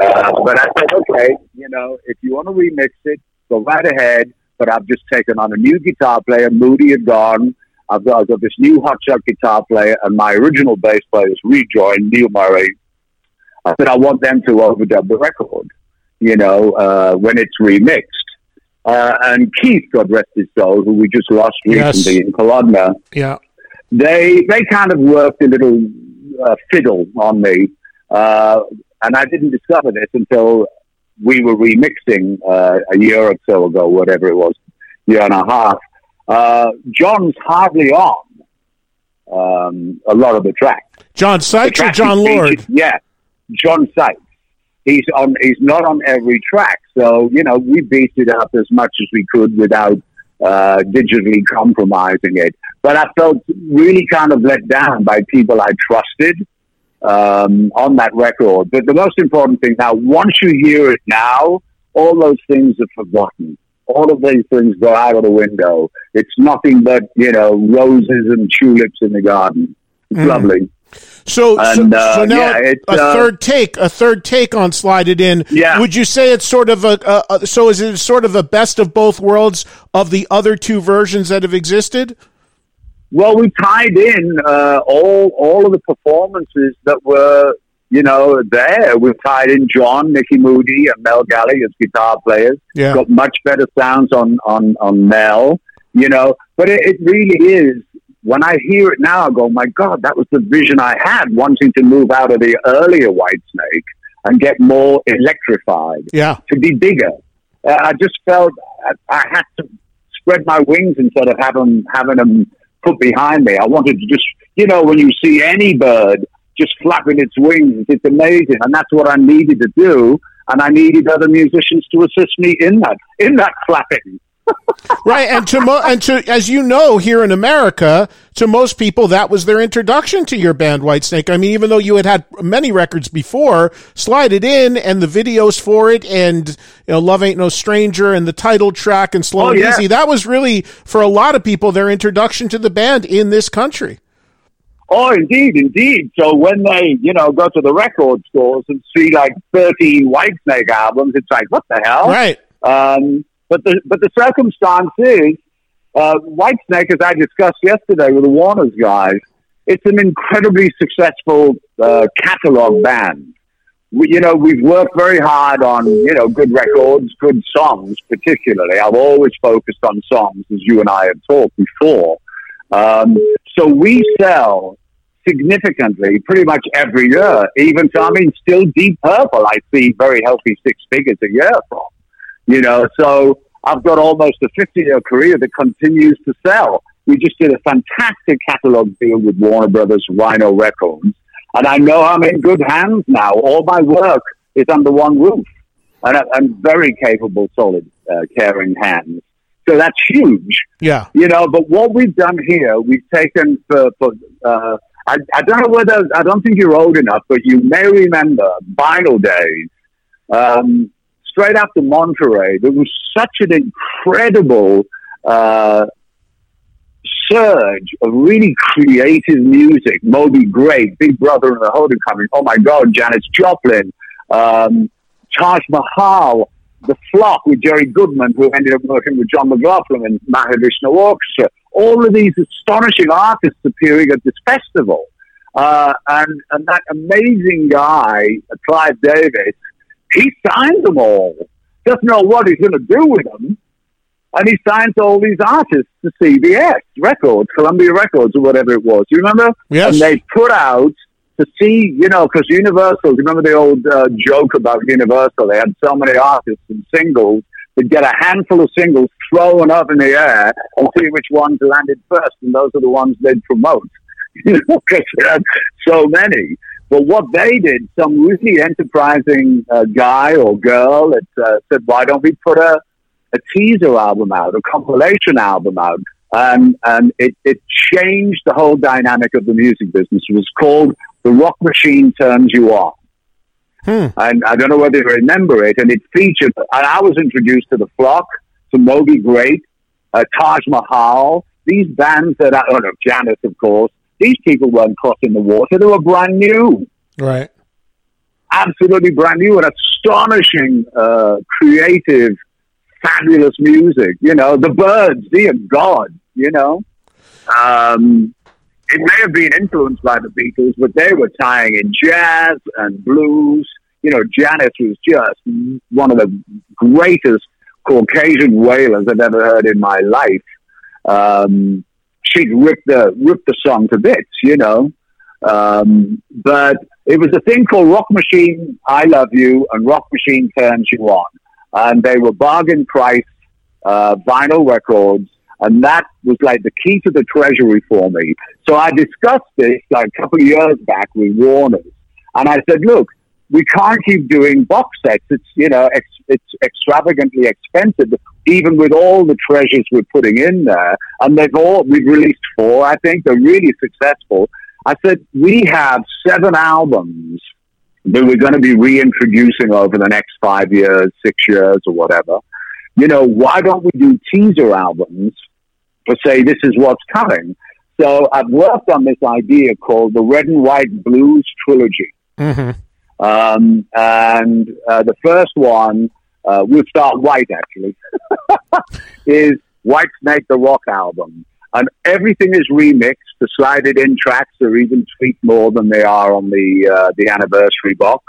Uh, but I said, okay, you know, if you want to remix it, go right ahead. But I've just taken on a new guitar player. Moody had gone. I've got, I've got this new hotshot guitar player, and my original bass player is rejoined, Neil Murray. I said, I want them to overdub the record, you know, uh, when it's remixed. Uh, and Keith, God rest his soul, who we just lost Yes. recently in Colodna, Yeah. they they kind of worked a little uh, fiddle on me, uh, and I didn't discover this until we were remixing uh, a year or so ago, whatever it was, year and a half. Uh, John's hardly on um, a lot of the tracks. John The Sykes or Jon Lord? featured- yeah, John Sykes. He's on. He's not on every track, so you know we beat it up as much as we could without uh, digitally compromising it. But I felt really kind of let down by people I trusted um, on that record. But the most important thing now, once you hear it now, all those things are forgotten. All of these things go out of the window. It's nothing but you know roses and tulips in the garden. It's lovely. So, And, so, uh, so now yeah, a uh, third take, a third take on Slide It In. Yeah. Would you say it's sort of a, a, a so is it sort of a best of both worlds of the other two versions that have existed? Well, we tied in uh, all all of the performances that were, you know, there. We tied in John, Micky Moody, and Mel Galley as guitar players. Yeah. Got much better sounds on on on Mel, you know. But it, it really is. When I hear it now, I go, "My God, that was the vision I had, wanting to move out of the earlier white snake and get more electrified." Yeah. to be bigger. Uh, I just felt I, I had to spread my wings instead of having having them put behind me. I wanted to just, you know, when you see any bird just flapping its wings, it's amazing, and that's what I needed to do. And I needed other musicians to assist me in that in that flapping. Right, and to mo- and to as you know here in America, to most people that was their introduction to your band Whitesnake. I mean, even though you had had many records before, Slide It In and the videos for it, and you know, Love Ain't No Stranger and the title track and Slow Oh, and yeah. Easy. That was really for a lot of people their introduction to the band in this country. Oh, indeed, indeed. So when they, you know, go to the record stores and see like 13 Whitesnake albums, it's like, what the hell? Right. Um, but the but the circumstance is, uh, Whitesnake, as I discussed yesterday with the Warner's guys, it's an incredibly successful uh, catalog band. We, you know, we've worked very hard on you know good records, good songs, particularly. I've always focused on songs, as you and I have talked before. Um, so we sell significantly pretty much every year. Even so, I mean, still Deep Purple, I see very healthy six figures a year from. You know, so I've got almost a 50 year career that continues to sell. We just did a fantastic catalog deal with Warner Brothers Rhino Records. And I know I'm in good hands now. All my work is under one roof. And I'm very capable, solid, uh, caring hands. So that's huge. Yeah. You know, but what we've done here, we've taken for, for uh, I, I don't know whether, I don't think you're old enough, but you may remember Vinyl Days. Um, straight after Monterey, there was such an incredible uh, surge of really creative music. Moby Grape, Big Brother and the Holding Company. Oh my God, Janis Joplin, um, Taj Mahal, The Flock with Jerry Goodman, who ended up working with John McLaughlin and Mahavishnu Orchestra. All of these astonishing artists appearing at this festival. Uh, and, and that amazing guy, Clive Davis, he signs them all. Doesn't know what he's going to do with them. And he signs all these artists to CBS Records, Columbia Records, or whatever it was. You remember? Yes. And they put out to see, you know, because Universal, remember the old uh, joke about Universal? They had so many artists and singles. They'd get a handful of singles thrown up in the air and see which ones landed first. And those are the ones they'd promote. You know, because they had so many. But what they did, some really enterprising uh, guy or girl that uh, said, why don't we put a, a teaser album out, a compilation album out? And, and it, it changed the whole dynamic of the music business. It was called The Rock Machine Turns You On. And I don't know whether you remember it. And it featured, and I was introduced to The Flock, to Moby Grape, uh, Taj Mahal, these bands that, I, oh no, Janis, of course. These people weren't crossing the water. They were brand new Right. absolutely brand new and astonishing, uh, creative, fabulous music. You know, the Byrds, dear God, you know. Um, it may have been influenced by the Beatles, but they were tying in jazz and blues. You know, Janis was just one of the greatest Caucasian wailers I've ever heard in my life. Um, she'd rip the rip the song to bits, you know. Um, but it was a thing called Rock Machine I Love You and Rock Machine Turns You On. And they were bargain price uh, vinyl records. And that was like the key to the treasury for me. So I discussed this like a couple of years back with Warner's. And I said, look, we can't keep doing box sets. It's, you know, ex- it's extravagantly expensive, even with all the treasures we're putting in there. And they've all, we've released four, I think. They're really successful. I said, we have seven albums that we're going to be reintroducing over the next five years, six years, or whatever. You know, why don't we do teaser albums to say this is what's coming? So I've worked on this idea called the Red and White Blues Trilogy. Mm-hmm. Um, and uh, the first one, uh, we'll start white actually, is White Snake the Rock album. And everything is remixed. The Slide It In tracks are even tweaked more than they are on the, uh, the anniversary box.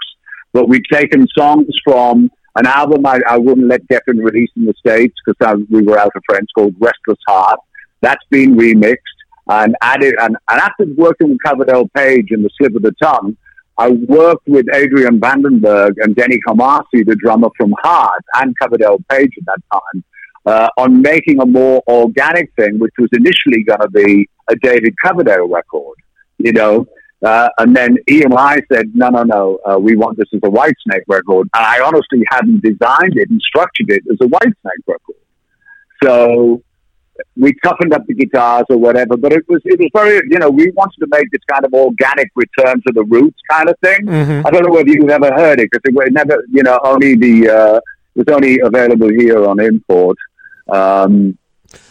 But we've taken songs from an album I, I wouldn't let Geffen release in the States because we were out of friends called Restless Heart. That's been remixed and added. And, and after working with Coverdale Page and the Slip of the Tongue, I worked with Adrian Vandenberg and Denny Carmassi, the drummer from Heart, and Coverdale Page at that time, uh, on making a more organic thing, which was initially going to be a David Coverdale record, you know. Uh, and then EMI said, no, no, no, uh, we want this as a Whitesnake record. And I honestly hadn't designed it and structured it as a Whitesnake record. So we toughened up the guitars or whatever, but it was it was very you know we wanted to make this kind of organic return to the roots kind of thing. I don't know whether you've ever heard it because it was never you know only the uh, it was only available here on import. Um,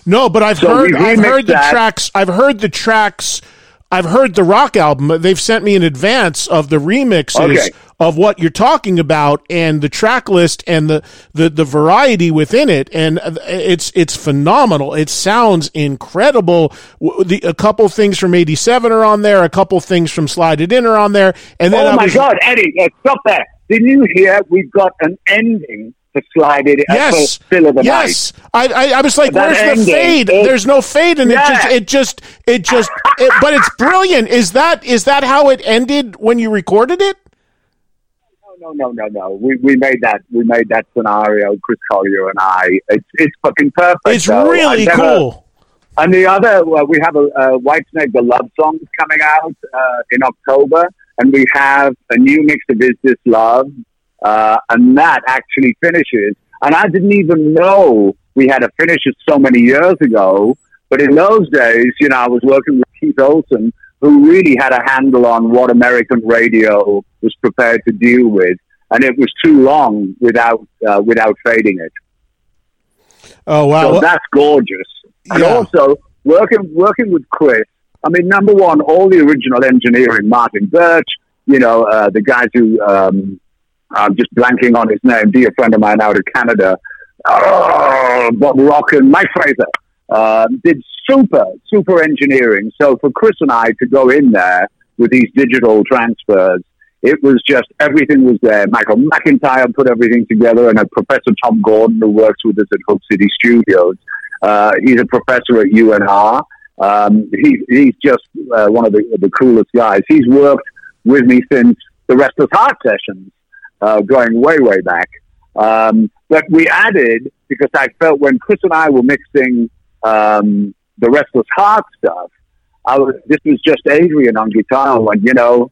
No, but I've So heard I've heard the that. tracks. I've heard the tracks I've heard the rock album. They've sent me in advance of the remixes Okay. of what you're talking about and the track list and the, the, the variety within it. And it's, it's phenomenal. It sounds incredible. The, a couple things from 87 are on there. A couple things from Slide It In are on there. And then Oh I my was, God, Eddie, uh, stop that! Didn't you hear we've got an ending to slide it Yes. for Still of the yes. I, I I was like, That where's the fade? it- There's no fade, and Yeah. it just it just it just. It, but it's brilliant. Is that is that how it ended when you recorded it? night. No, no, no, no. We, we made that we made that scenario, Chris Collier and I. It's it's fucking perfect. It's though. really never- cool. And the other, well, we have a, a Whitesnake, the love song coming out uh, in October, and we have a new mix of Is This Love, uh, and that actually finishes. And I didn't even know we had a finisher so many years ago, but in those days, you know, I was working with Keith Olsen, who really had a handle on what American radio was prepared to deal with, and it was too long without uh, without fading it. Oh wow! So Well, that's gorgeous. And Yeah. also working working with Chris. I mean, number one, all the original engineering, Martin Birch. You know, uh, the guys who um, I'm just blanking on his name. Dear friend of mine out of Canada, oh, Bob Rock and Mike Fraser uh, did super super engineering. So for Chris and I to go in there with these digital transfers. It was just everything was there. Michael McIntyre put everything together, and a Professor Tom Gordon, who works with us at Hook City Studios, uh, he's a professor at UNR. Um, he, he's just uh, one of the, the coolest guys. He's worked with me since the Restless Heart sessions, uh, going way, way back. Um, but we added, because I felt when Chris and I were mixing um, the Restless Heart stuff, I was, this was just Adrian on guitar. And, you know,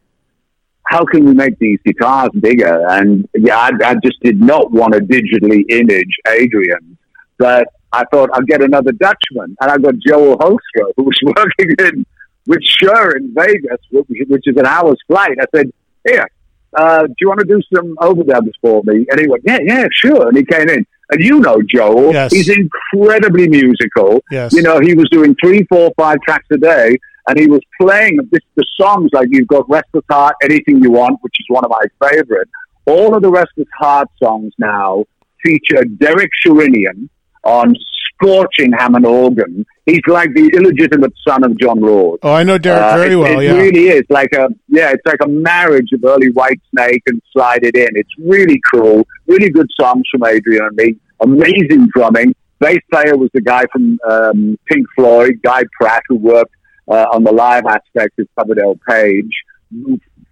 how can we make these guitars bigger? And yeah, I, I just did not want to digitally image Adrian, but I thought I'd get another Dutchman, and I got Joel Hoekstra, who was working in with Cher in Vegas, which, which is an hour's flight. I said, "Here, uh, do you want to do some overdubs for me?" And he went, "Yeah, yeah, sure." And he came in, and you know Joel, Yes. he's incredibly musical. Yes. You know, he was doing three, four, five tracks a day, and he was playing this, the songs like you've got Restless Heart, Anything You Want, which is one of my favorite. All of the Restless Heart songs now feature Derek Sherinian on scorching Hammond organ. He's like the illegitimate son of Jon Lord. oh, I know Derek Uh, very it, well. It yeah. really is like a yeah, it's like a marriage of early Whitesnake and Slide It In. It's really cool. Really good songs from Adrian and me. Amazing drumming. Bass player was the guy from um, Pink Floyd, Guy Pratt, who worked uh, on the live aspect of Coverdale Page.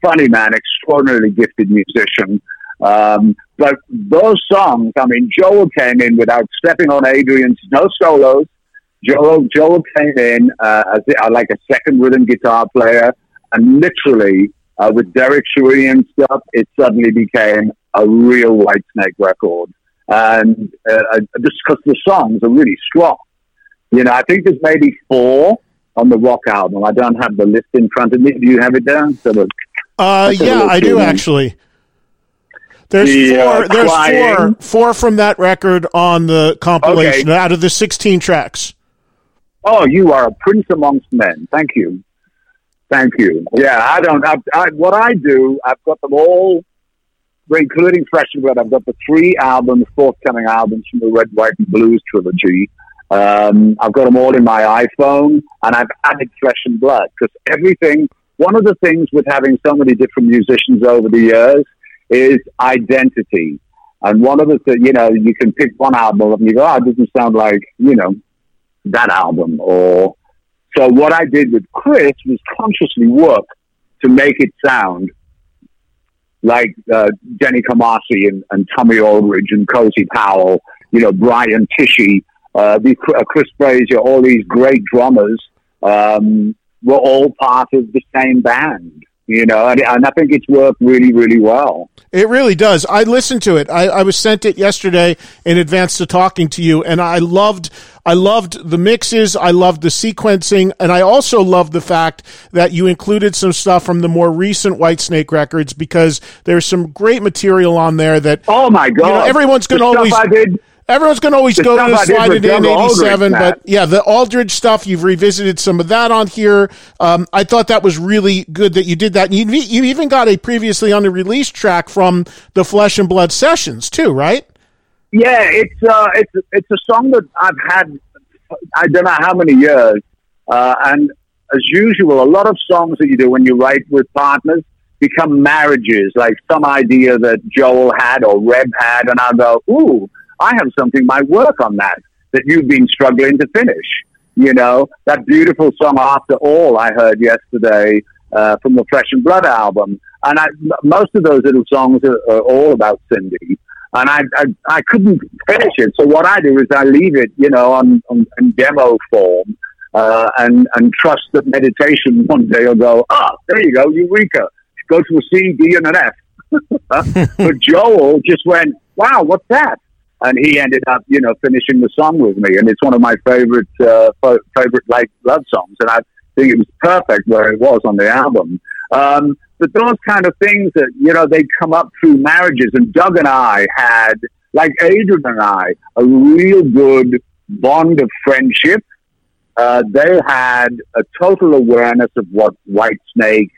Funny man, extraordinarily gifted musician. Um, but those songs, I mean, Joel came in without stepping on Adrian's, no solos. Joel, Joel came in uh, as uh, like a second rhythm guitar player, and literally uh, with Derek Sherinian stuff, it suddenly became a real Whitesnake record. And uh, uh, just because the songs are really strong, you know, I think there's maybe four on the rock album. I don't have the list in front of me. Do you have it down? So the, Uh, yeah, I do actually. There's The, four. uh, there's Crying. four. Four from that record on the compilation out of the 16 tracks. Oh, you are a prince amongst men. Thank you. Thank you. Yeah, I don't. I, I, what I do, I've got them all, including Fresh and Red. I've got the three albums, forthcoming albums from the Red, White, and Blues trilogy. Um, I've got them all in my iPhone, and I've added Flesh and Blood because everything. One of the things with having so many different musicians over the years is identity. And one of the, th- you know, you can pick one album and you go, oh, it doesn't sound like, you know, that album or so what I did with Chris was consciously work to make it sound like uh, Denny Carmassi and, and Tommy Aldridge and Cozy Powell, you know, Brian Tichy, uh, uh, Chris Frazier, all these great drummers um, were all part of the same band, you know, and, and I think it's worked really, really well. It really does. I listened to it. I, I was sent it yesterday in advance to talking to you, and I loved. I loved the mixes. I loved the sequencing, and I also loved the fact that you included some stuff from the more recent Whitesnake records because there's some great material on there that Oh my God! You know, everyone's gonna stuff always- I did. Everyone's going to always The go to the slide it in '87, Matt. but yeah, the Aldridge stuff you've revisited some of that on here. Um, I thought that was really good that you did that. You, you even got a previously unreleased track from the Flesh and Blood sessions too, right? Yeah, it's uh, it's it's a song that I've had I don't know how many years, uh, and as usual, a lot of songs that you do when you write with partners become marriages. Like some idea that Joel had or Reb had, and I go, "Ooh, I have something might work on that that you've been struggling to finish." You know, that beautiful song "After All" I heard yesterday uh, from the Flesh and Blood album, and I, most of those little songs are, are all about Cindy and I, I I couldn't finish it. So what I do is I leave it, you know, on, on in demo form, uh, and and trust that meditation one day will go. Ah, there you go, Eureka! Go to a C, D, and an F. but Joel just went, "Wow, what's that?" And he ended up, you know, finishing the song with me, and it's one of my favorite uh, fa- favorite like love songs, and I think it was perfect where it was on the album. Um, but those kind of things that you know they come up through marriages, and Doug and I had, like Adrian and I, a real good bond of friendship. Uh, they had a total awareness of what Whitesnake,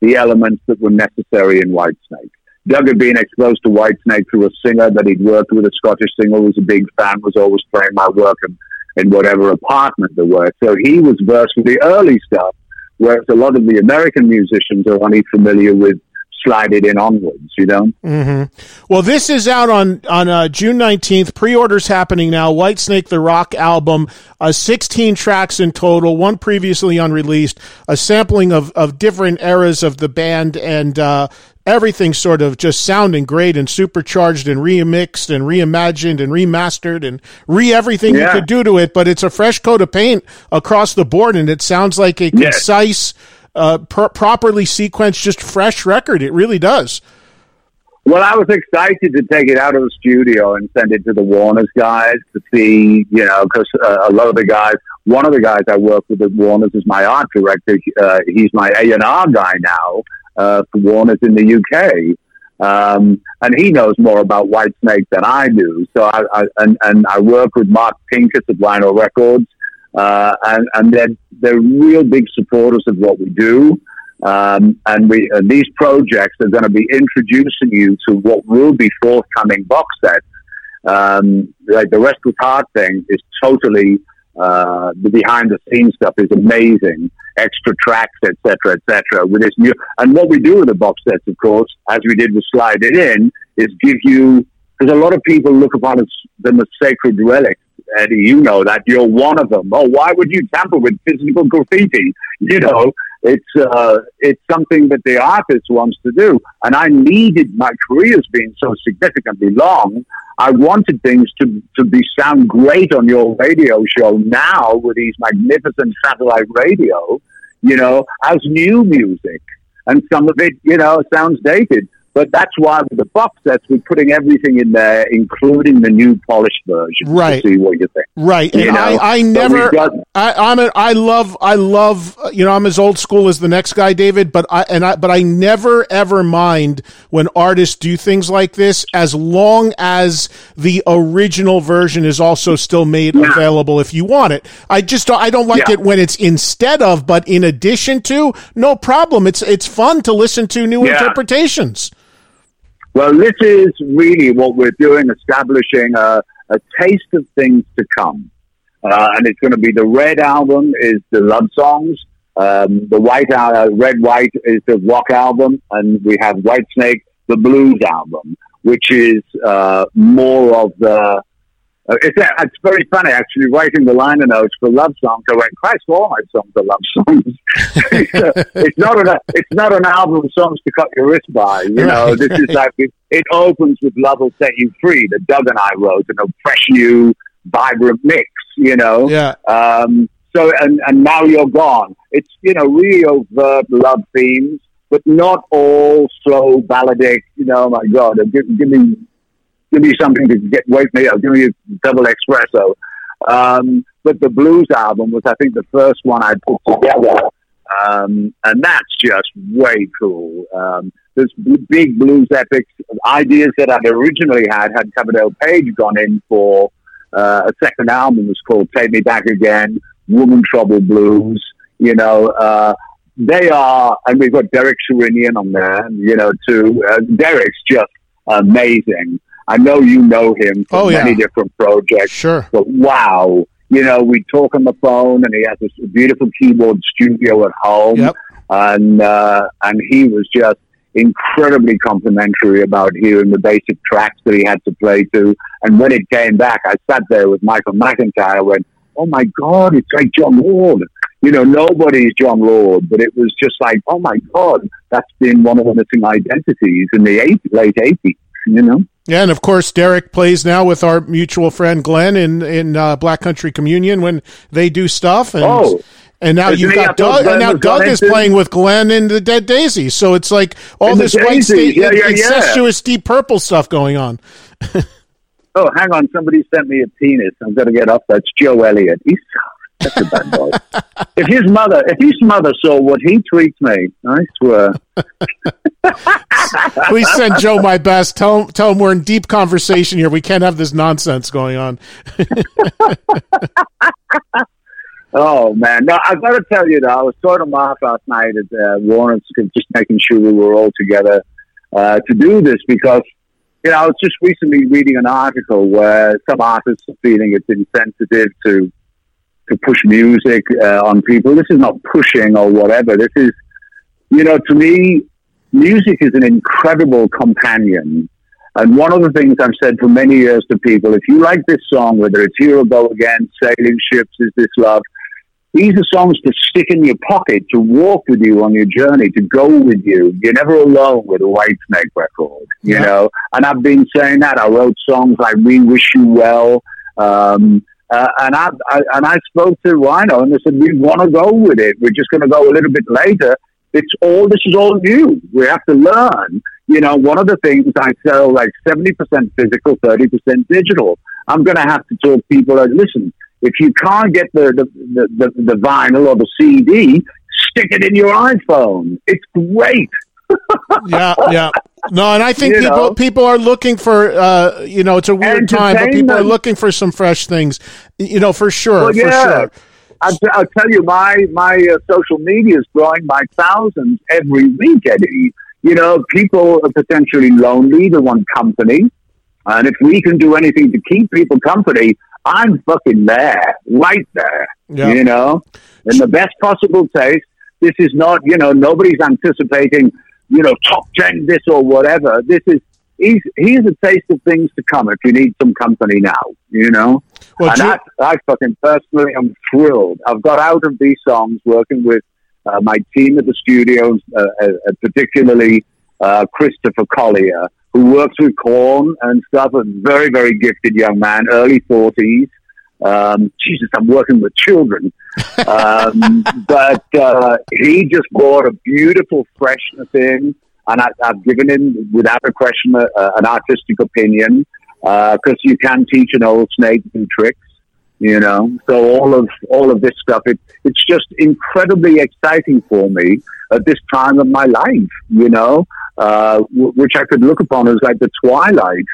the elements that were necessary in Whitesnake. Doug had been exposed to Whitesnake through a singer that he'd worked with, a Scottish singer, who was a big fan, was always playing my work in, in whatever apartment there were. So he was versed with the early stuff, whereas a lot of the American musicians are only familiar with slide it in onwards, you know? Well, this is out on on uh, June nineteenth. Pre-orders happening now. Whitesnake the Rock album, uh, sixteen tracks in total, one previously unreleased, a sampling of of different eras of the band, and uh, everything sort of just sounding great and supercharged and remixed and reimagined and remastered and re everything Yeah. you could do to it. But it's a fresh coat of paint across the board, and it sounds like a concise. Uh, pr- properly sequenced, just fresh record. It really does. Well, I was excited to take it out of the studio and send it to the Warner's guys to see, you know, because uh, a lot of the guys, one of the guys I work with at Warner's is my art director. Uh, he's my A and R guy now uh, for Warner's in the UK, um, and he knows more about Whitesnake than I do. So I, I and, and I work with Mark Pinkus at Rhino Records, uh, and and they're they're real big supporters of what we do. Um, and we uh, these projects are going to be introducing you to what will be forthcoming box sets. Um, like the Restless Heart thing is totally uh, the behind the scenes stuff is amazing. Extra tracks, etc., etc. With this new and what we do with the box sets, of course, as we did with Slide It In, is give you because a lot of people look upon them as sacred relics. Eddie, you know that you're one of them. Oh, why would you tamper with physical graffiti? You know, it's uh, it's something that the artist wants to do, and I needed my career's been so significantly long. I wanted things to to be sound great on your radio show now with these magnificent satellite radio, you know, as new music, and some of it, you know, sounds dated. But that's why with the box sets, we're putting everything in there, including the new polished version. Right. To see what you think. Right, You and know, I, I never, got- I, I'm, a, I love, I love, uh, you know, I'm as old school as the next guy, David. But I, and I, but I never ever mind when artists do things like this, as long as the original version is also still made Yeah. available if you want it. I just, don't, I don't like Yeah. it when it's instead of, but in addition to, no problem. It's, it's fun to listen to new Yeah. interpretations. Well, this is really what we're doing, establishing a, a taste of things to come. Uh, and it's going to be the red album is the love songs. Um, the white, uh, red white is the rock album, and we have Whitesnake, the blues album, which is uh, more of the. Uh, it's, it's very funny actually. Writing the liner notes for love songs, I went, "Christ, all my songs are love songs." it's not an it's not an album of songs to cut your wrist by. You know, Right. this is like it, it opens with "Love Will Set You Free" that Doug and I wrote, and a fresh new, vibrant mix. You know, Yeah. um, so, and, and now you're gone. It's, you know, really overt love themes, but not all slow, balladic, you know, oh my God, give, give me, give me something to get, wake me up, give me a double espresso. Um, but the blues album was, I think, the first one I put together. Um, and that's just way cool. Um, big blues epics ideas that I'd originally had had Coverdale Page gone in for uh, a second album. Was called Take Me Back Again, Woman Trouble Blues. You know, uh, they are, and we've got Derek Sherinian on there. You know, too. Uh, Derek's just amazing. I know you know him from Oh, yeah. many different projects. Sure. But wow, you know, we talk on the phone, and he has this beautiful keyboard studio at home, Yep. and uh, and he was just incredibly complimentary about hearing the basic tracks that he had to play to. And when it came back, I sat there with Michael McIntyre. Went, "Oh my God, it's like Jon Lord." You know, nobody's Jon Lord, but it was just like, "Oh my God, that's been one of the missing identities in the eight, late eighties." You know. Yeah, and of course, Derek plays now with our mutual friend Glenn in in uh, Black Country Communion when they do stuff. And, Oh. and now you've got Doug, Glenn and now Doug is playing with Glenn in the Dead Daisies. So it's like all In this white state yeah, yeah, yeah. incestuous deep purple stuff going on. Oh, hang on. Somebody sent me a penis. I'm going to get off. That's Joe Elliott. He's such a bad boy. if his mother, if his mother saw what he tweets me, I swear. Please send Joe my best. Tell him, tell him we're in deep conversation here. We can't have this nonsense going on. Oh man, no, I've got to tell you though, I was sort of off last night at uh, Warner's, just making sure we were all together uh, to do this because you know I was just recently reading an article where some artists are feeling it's insensitive to to push music uh, on people. This is not pushing or whatever. This is, you know, to me, music is an incredible companion. And one of the things I've said for many years to people, if you like this song, whether it's Here or Go Again, Sailing Ships, Is This Love, these are songs to stick in your pocket, to walk with you on your journey, to go with you. You're never alone with a Whitesnake record, you Yeah. know? And I've been saying that. I wrote songs like We Wish You Well. Um, uh, and I, I and I spoke to Rhino, and they said we want to go with it. We're just going to go a little bit later. It's all this is all new. We have to learn. You know, one of the things I sell like seventy percent physical, thirty percent digital. I'm going to have to talk people like, listen, if you can't get the the, the, the the vinyl or the CD, stick it in your iPhone. It's great. Yeah, yeah. No, and I think You people know? people are looking for uh, you know, it's a weird time, but people are looking for some fresh things. You know, for sure, Well, for yeah. sure. I'll, t- I'll tell you, my my uh, social media is growing by thousands every week, Eddie. You know, people are potentially lonely; they want company, and if we can do anything to keep people company, I'm fucking there, right there. Yeah. You know, in the best possible taste. This is not, you know, nobody's anticipating, you know, top ten this or whatever. This is. He's, here's a taste of things to come if you need some company now, you know? Well, and I, I fucking personally am thrilled. I've got out of these songs working with uh, my team at the studios, uh, uh, particularly uh, Christopher Collier, who works with Korn and stuff. A very, very gifted young man, early forties. Um, Jesus, I'm working with children. Um, but uh, he just brought a beautiful freshness in, and I, I've given him, without a question, a, a- an artistic opinion because you can teach an old snake new tricks. You know, so all of all of this stuff, it, it's just incredibly exciting for me at this time of my life. You know, uh, w- which I could look upon as like the twilight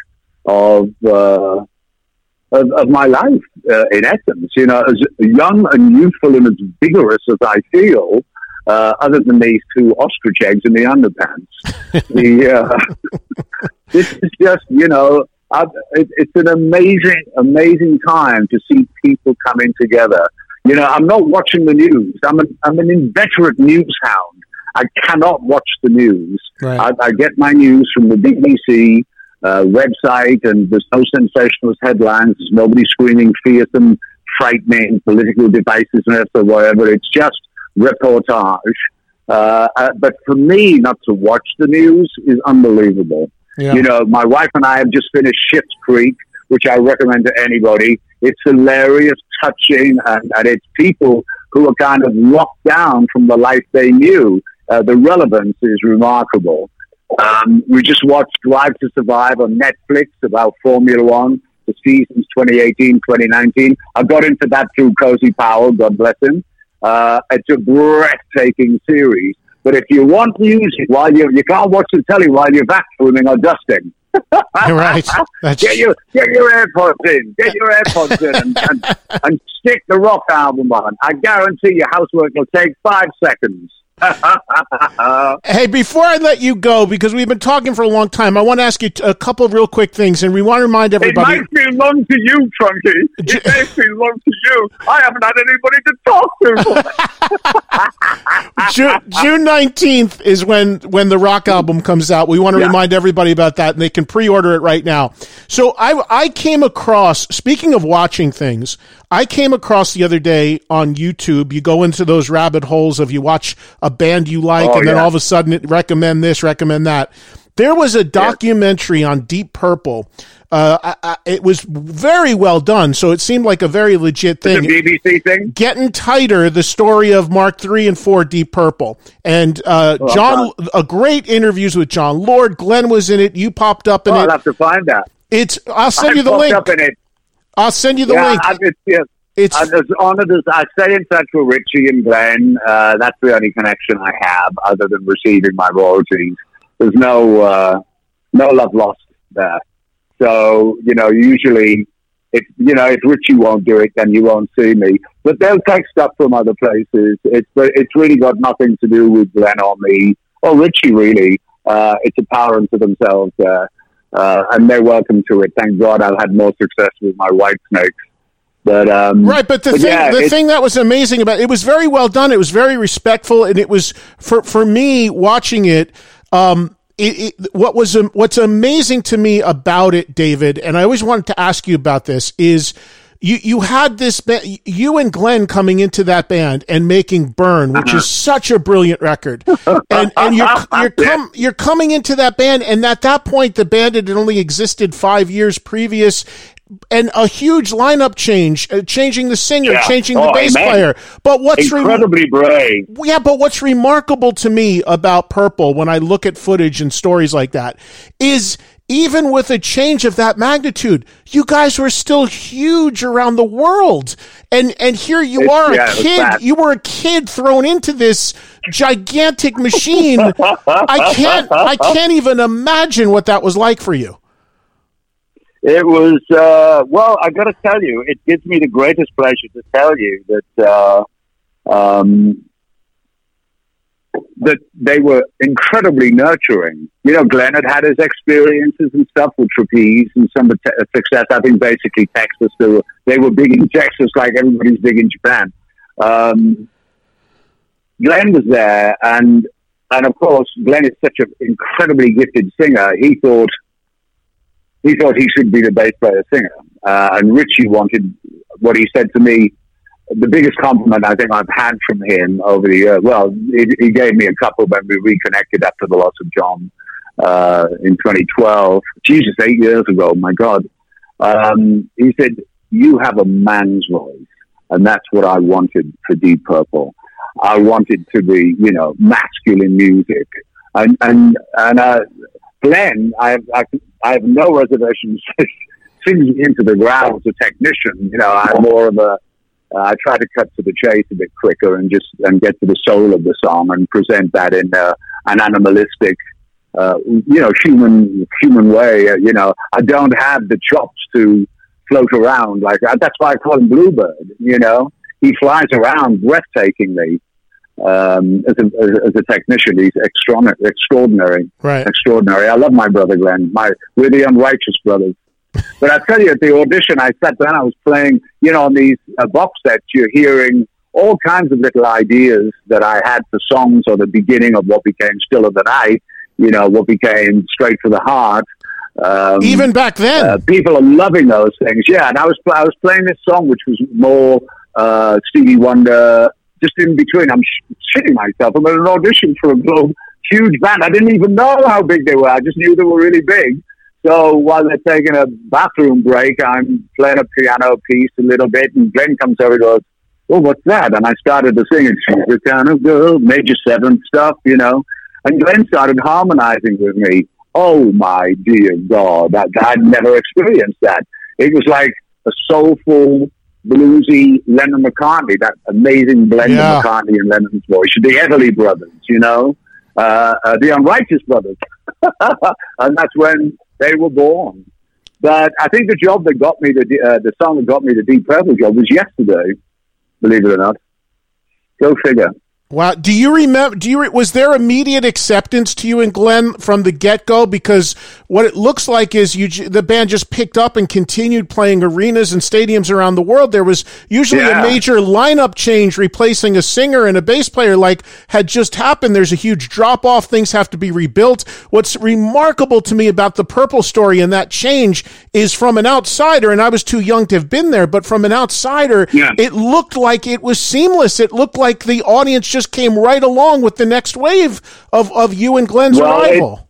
of uh, of, of my life, uh, in essence. You know, as young and youthful and as vigorous as I feel, uh, other than these two ostrich eggs in the underpants. the, uh, this is just, you know, i it, it's an amazing, amazing time to see people coming together. You know, I'm not watching the news. I'm an, I'm an inveterate news hound. I cannot watch the news. Right. I, I get my news from the BBC uh, website, and there's no sensationalist headlines. There's nobody screaming fearsome, frightening political divisiveness or whatever. It's just reportage. Uh, uh, but for me, not to watch the news is unbelievable. Yeah. You know, my wife and I have just finished Schitt's Creek, which I recommend to anybody. It's hilarious, touching, and, and it's people who are kind of locked down from the life they knew. Uh, the relevance is remarkable. Um, we just watched Drive to Survive on Netflix about Formula One, the seasons 2018, 2019. I got into that through Cozy Powell, God bless him. Uh, it's a breathtaking series. But if you want music while you you can't watch the telly while you're vacuuming or dusting. You're right. That's Get your get your AirPods in. Get your AirPods in and, and, and stick the rock album on. I guarantee your housework will take five seconds. Hey, before I let you go, because we've been talking for a long time, I want to ask you a couple of real quick things, and we want to remind everybody. It might feel long to you, Trunky. It may feel long to you. I haven't had anybody to talk to. June, June 19th is when when the rock album comes out. We want to Yeah. remind everybody about that, and they can pre-order it right now. So I I came across. Speaking of watching things, I came across the other day on YouTube. You go into those rabbit holes of you watch a band you like, Oh, and then yeah. all of a sudden it recommend this, recommend that. There was a documentary on Deep Purple. Uh, I, I, it was very well done, so it seemed like a very legit the thing. BBC thing. Getting Tighter, the story of Mark three and four Deep Purple, and uh, Oh, Jon, a great interviews with Jon Lord. Glenn was in it. You popped up in Oh, I'll it. have to find that. It's. I'll send I you the popped link. Up in it. I'll send you the yeah, link. I, it's, yeah, It's I'm as honored as I stay in touch with Ritchie and Glenn. Uh, that's the only connection I have, other than receiving my royalties. There's no uh, no love lost there. So you know, usually, if you know if Ritchie won't do it, then you won't see me. But they'll take stuff from other places. It's but it's really got nothing to do with Glenn or me or Ritchie. Really, uh, it's a power unto themselves there. Uh, and they're welcome to it. Thank God I've had more success with my white snakes. But um, Right, but the but thing yeah, the thing that was amazing about it, it was very well done. It was very respectful, and it was for for me watching it. Um, it, it, what was um, what's amazing to me about it, David, and I always wanted to ask you about this is. You, you had this ba- you and Glenn coming into that band and making Burn, which is such a brilliant record, and and you're you're com- you're coming into that band, and at that point the band had only existed five years previous, and a huge lineup change, uh, changing the singer, Yeah. changing the Oh, bass amen. player. But what's incredibly brave. yeah, but what's remarkable to me about Purple when I look at footage and stories like that is even with a change of that magnitude, you guys were still huge around the world. And and here you It's- are yeah, a kid, you were a kid thrown into this gigantic machine. I can't I can't even imagine what that was like for you. It was uh, well. I got to tell you, it gives me the greatest pleasure to tell you that uh, um, that they were incredibly nurturing. You know, Glenn had had his experiences and stuff with trapeze and some success. I think basically Texas. They were they were big in Texas, like everybody's big in Japan. Um, Glenn was there, and and of course, Glenn is such an incredibly gifted singer. He thought he thought he should be the bass player singer. Uh, and Ritchie wanted what he said to me. The biggest compliment I think I've had from him over the years. Well, he, he gave me a couple when we reconnected after the loss of Jon uh, in 2012. Jesus, eight years ago. My God. Um, he said, "You have a man's voice, and that's what I wanted for Deep Purple. I wanted to be, you know, masculine music, and and and uh, Glenn, I have, I, I have no reservations singing into the ground as a technician. You know, I'm more of a, uh, I try to cut to the chase a bit quicker and just and get to the soul of the song and present that in uh, an animalistic, uh, you know, human human way. Uh, you know, I don't have the chops to float around like that. That's why I call him Bluebird. You know, he flies around breathtakingly. Um, as, a, as, as a technician, he's extraordinary. extraordinary Right. extraordinary. I love my brother Glenn. My we're the unrighteous brothers. But I tell you, at the audition, I sat down. I was playing, you know, on these uh, box sets. You're hearing all kinds of little ideas that I had for songs, or the beginning of what became "Still of the Night." You know, what became "Straight for the Heart." Um, Even back then. uh, people are loving those things. Yeah, and I was I was playing this song, which was more uh, Stevie Wonder. Just in between, I'm sh- shitting myself. I'm at an audition for a globe, huge band. I didn't even know how big they were. I just knew they were really big. So while they're taking a bathroom break, I'm playing a piano piece a little bit, and Glenn comes over and goes, "Oh, what's that?" And I started to sing, and she's the kind of girl, major seventh stuff, you know. And Glenn started harmonizing with me. Oh my dear God, that I'd never experienced that. It was like a soulful bluesy Lennon McCartney, that amazing blend Yeah. of McCartney and Lennon's voice. The Everly brothers, you know, uh, uh, the Unrighteous brothers, and that's when they were born. But I think the job that got me the uh, the song that got me the Deep Purple job was yesterday. Believe it or not, go figure. Wow. Do you remember? Do you re- was there immediate acceptance to you and Glenn from the get go? Because what it looks like is you the band just picked up and continued playing arenas and stadiums around the world. There was usually Yeah. a major lineup change, replacing a singer and a bass player, like had just happened. There's a huge drop off. Things have to be rebuilt. What's remarkable to me about the Purple story and that change is from an outsider, and I was too young to have been there, but from an outsider, Yeah. it looked like it was seamless. It looked like the audience just came right along with the next wave of, of you and Glenn's Well, it- arrival.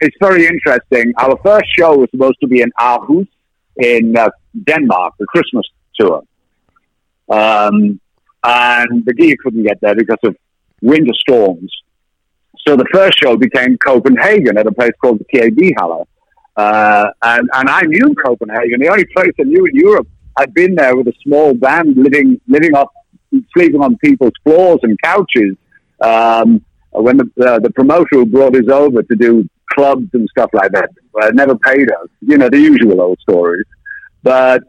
it's very interesting. Our first show was supposed to be in Aarhus in uh, Denmark, the Christmas tour. Um, and the gear couldn't get there because of winter storms. So the first show became Copenhagen at a place called the KB Halle. Uh, and, and I knew Copenhagen, the only place I knew in Europe. I'd been there with a small band living, living up, sleeping on people's floors and couches. Um, when the, uh, the promoter who brought us over to do clubs and stuff like that uh, never paid us. You know, the usual old stories. But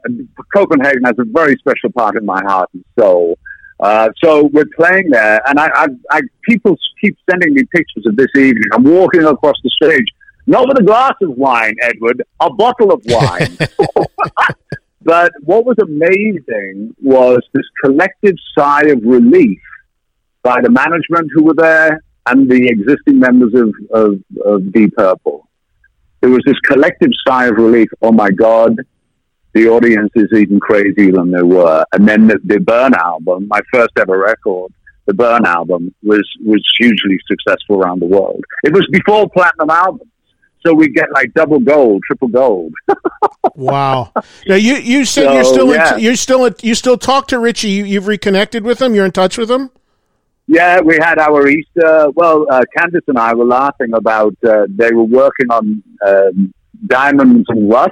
Copenhagen has a very special part in my heart and soul. Uh, so we're playing there, and I, I, I, people keep sending me pictures of this evening. I'm walking across the stage, not with a glass of wine, Edward, a bottle of wine. but what was amazing was this collective sigh of relief by the management who were there and the existing members of, of, of Deep Purple. There was this collective sigh of relief. Oh my God, the audience is even crazier than they were. And then the, the Burn album, my first ever record, the Burn album was, was hugely successful around the world. It was before platinum albums. So we get like double gold, triple gold. Wow. Now you, you said you're still yeah. in, you're still in, you still talk to Ritchie. You, you've reconnected with him. You're in touch with him. Yeah, we had our Easter. Well, uh, Candice and I were laughing about uh, they were working on um, Diamonds and Rust,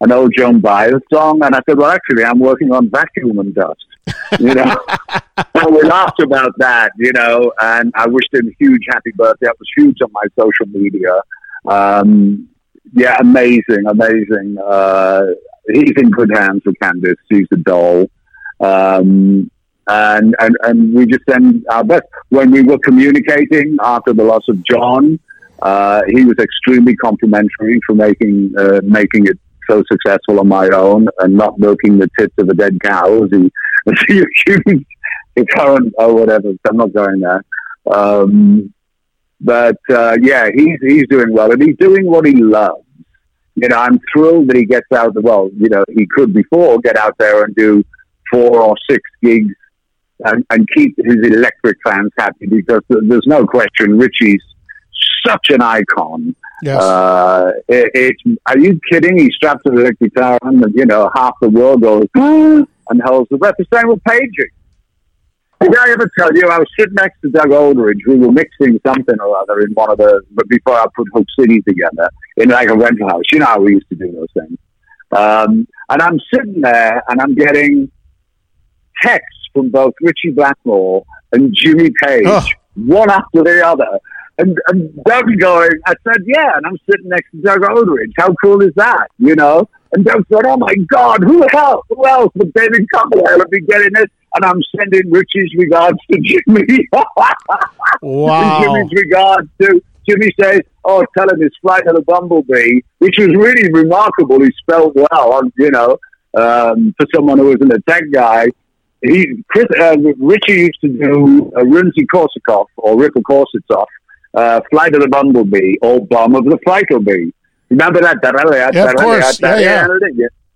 an old Joan Baez song, and I said, "Well, actually, I'm working on Vacuum and Dust." You know, so we laughed about that. You know, and I wished him a huge happy birthday. That was huge on my social media. Um, yeah, amazing, amazing. Uh, he's in good hands with Candice. She's a doll. Um, and, and, and we just send our best. When we were communicating after the loss of Jon, uh, he was extremely complimentary for making, uh, making it so successful on my own and not milking the tits of a dead cow as he, as he accused the current or whatever. I'm not going there. Um, but uh, yeah, he's he's doing well, and he's doing what he loves. You know, I'm thrilled that he gets out. Well, you know, he could before get out there and do four or six gigs and, and keep his electric fans happy because there's no question Ritchie's such an icon. Yes. Uh, it, it's, are you kidding? He straps an electric guitar on, and you know, half the world goes and holds the breath. The same with Paging. Did I ever tell you I was sitting next to Doug Aldrich? We were mixing something or other in one of the, but before I put Hook City together in like a rental house. You know how we used to do those things. Um, and I'm sitting there and I'm getting texts from both Ritchie Blackmore and Jimmy Page, Ugh. one after the other. And, and Doug going, I said, yeah, and I'm sitting next to Doug Aldrich. How cool is that? You know? And Doug said, oh my God, who else? Who else but David Copperfield would be getting this? And I'm sending Ritchie's regards to Jimmy. Wow. Jimmy's regards to Jimmy says, "Oh, tell him his flight of the bumblebee," which was really remarkable. He spelled well, you know, um, for someone who was an attack guy. He Chris uh, Richie used to do a Rimsky Korsakov or Ripple Korsakov, uh, "Flight of the Bumblebee" or "Bomb of the Flightlebee." Remember that? Yeah, of course. Yeah, yeah.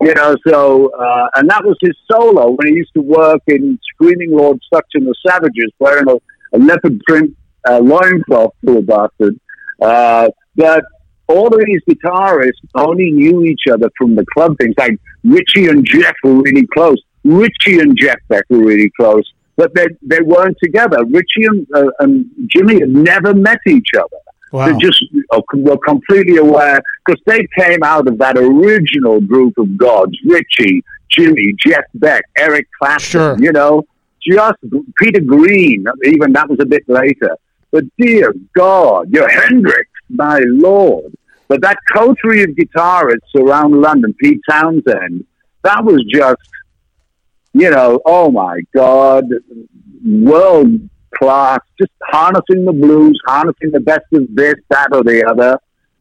You know, so uh, and that was his solo when he used to work in Screaming Lord Sutch and the Savages, wearing a, a leopard print uh, loincloth, poor bastard. Uh, but all of these guitarists only knew each other from the club things. Like Ritchie and Jeff were really close. Ritchie and Jeff Beck were really close, but they they weren't together. Ritchie and, uh, and Jimmy had never met each other. Wow. They just uh, were completely aware because they came out of that original group of gods: Ritchie, Jimmy, Jeff Beck, Eric Clapton, Sure. you know, just Peter Green, even that was a bit later. But dear God, you're Hendrix, my Lord. But that coterie of guitarists around London, Pete Townshend, that was just, you know, oh my God, world class, just harnessing the blues, harnessing the best of this, that, or the other.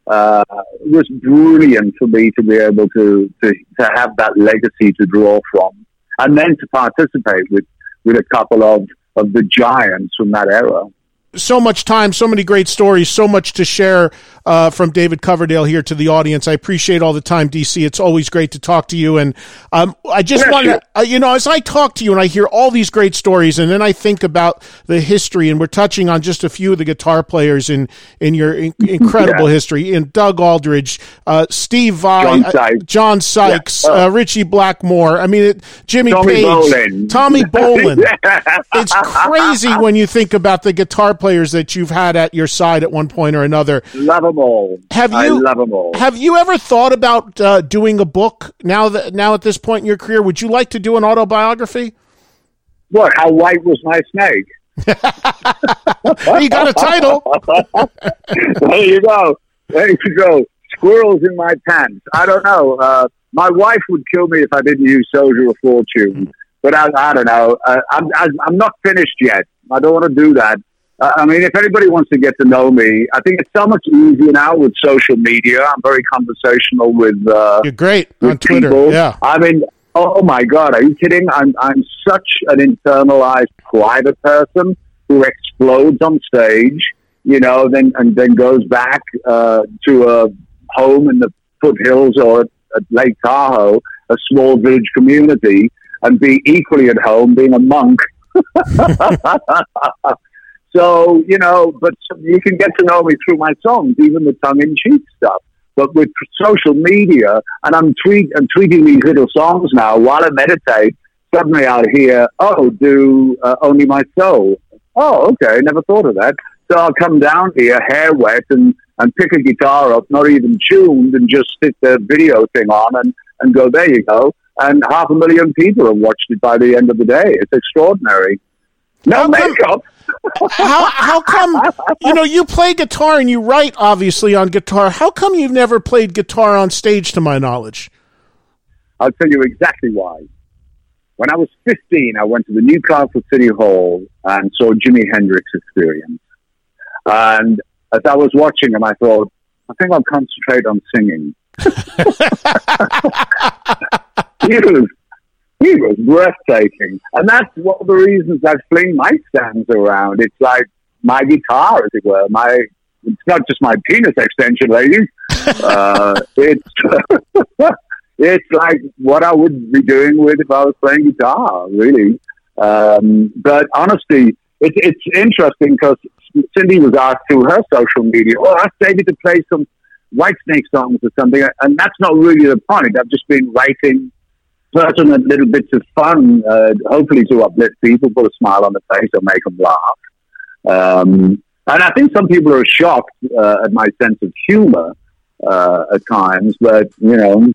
Uh, it was brilliant for me to be able to, to, to have that legacy to draw from and then to participate with, with a couple of, of the giants from that era. so much time, so many great stories, so much to share uh, from David Coverdale here to the audience. I appreciate all the time, DC. It's always great to talk to you. And um, I just Bless want to, uh, you know, as I talk to you and I hear all these great stories, and then I think about the history, and we're touching on just a few of the guitar players in in your in- incredible Yeah. history. In Doug Aldrich, uh, Steve Vai, John uh, Sykes. John Sykes, Yeah. Uh, Ritchie Blackmore. I mean, it, Jimmy Tommy Page, Bolin. Tommy Bolin it's crazy when you think about the guitar players that you've had at your side at one point or another. Love them all. Have I you- love them all. Have you ever thought about uh, doing a book now that now at this point in your career? Would you like to do an autobiography? what? How white was my snake? you got a title. there you go. There you go. Squirrels in my pants. I don't know. Uh, my wife would kill me if I didn't use Soldier of Fortune. But I, I don't know. Uh, I'm I'm not finished yet. I don't want to do that. Uh, I mean, if anybody wants to get to know me, I think it's so much easier now with social media. I'm very conversational with uh, You're great with on Twitter. people. Yeah. I mean, oh my God, are you kidding? I'm I'm such an internalized private person who explodes on stage, you know, then and then goes back uh, to a home in the foothills or at, at Lake Tahoe, a small village community, and be equally at home being a monk. So, you know, but you can get to know me through my songs, even the tongue in cheek stuff. But with social media, and I'm, tweet, I'm tweeting these little songs now while I meditate, suddenly I'll hear, oh, do uh, Only My Soul. Oh, okay, never thought of that. So I'll come down here, hair wet, and, and pick a guitar up, not even tuned, and just stick the video thing on and, and go, there you go. And half a million people have watched it by the end of the day. It's extraordinary. No makeup. How how come you know you play guitar and you write obviously on guitar? How come you've never played guitar on stage? To my knowledge, I'll tell you exactly why. When I was 15, I went to the Newcastle City Hall and saw Jimi Hendrix Experience. And as I was watching him, I thought, I think I'll concentrate on singing. he was he was breathtaking, and that's one of the reasons I fling my stands around. It's like my guitar, as it were. My it's not just my penis extension, ladies. Uh, it's it's like what I would be doing with if I was playing guitar, really. Um, but honestly, it, it's interesting because Cindy was asked through her social media, "Oh, ask David to play some Whitesnake songs or something," and that's not really the point. I've just been writing pertinent little bits of fun, uh, hopefully to uplift people, put a smile on their face, or make them laugh. Um, and I think some people are shocked uh, at my sense of humor uh, at times, but you know,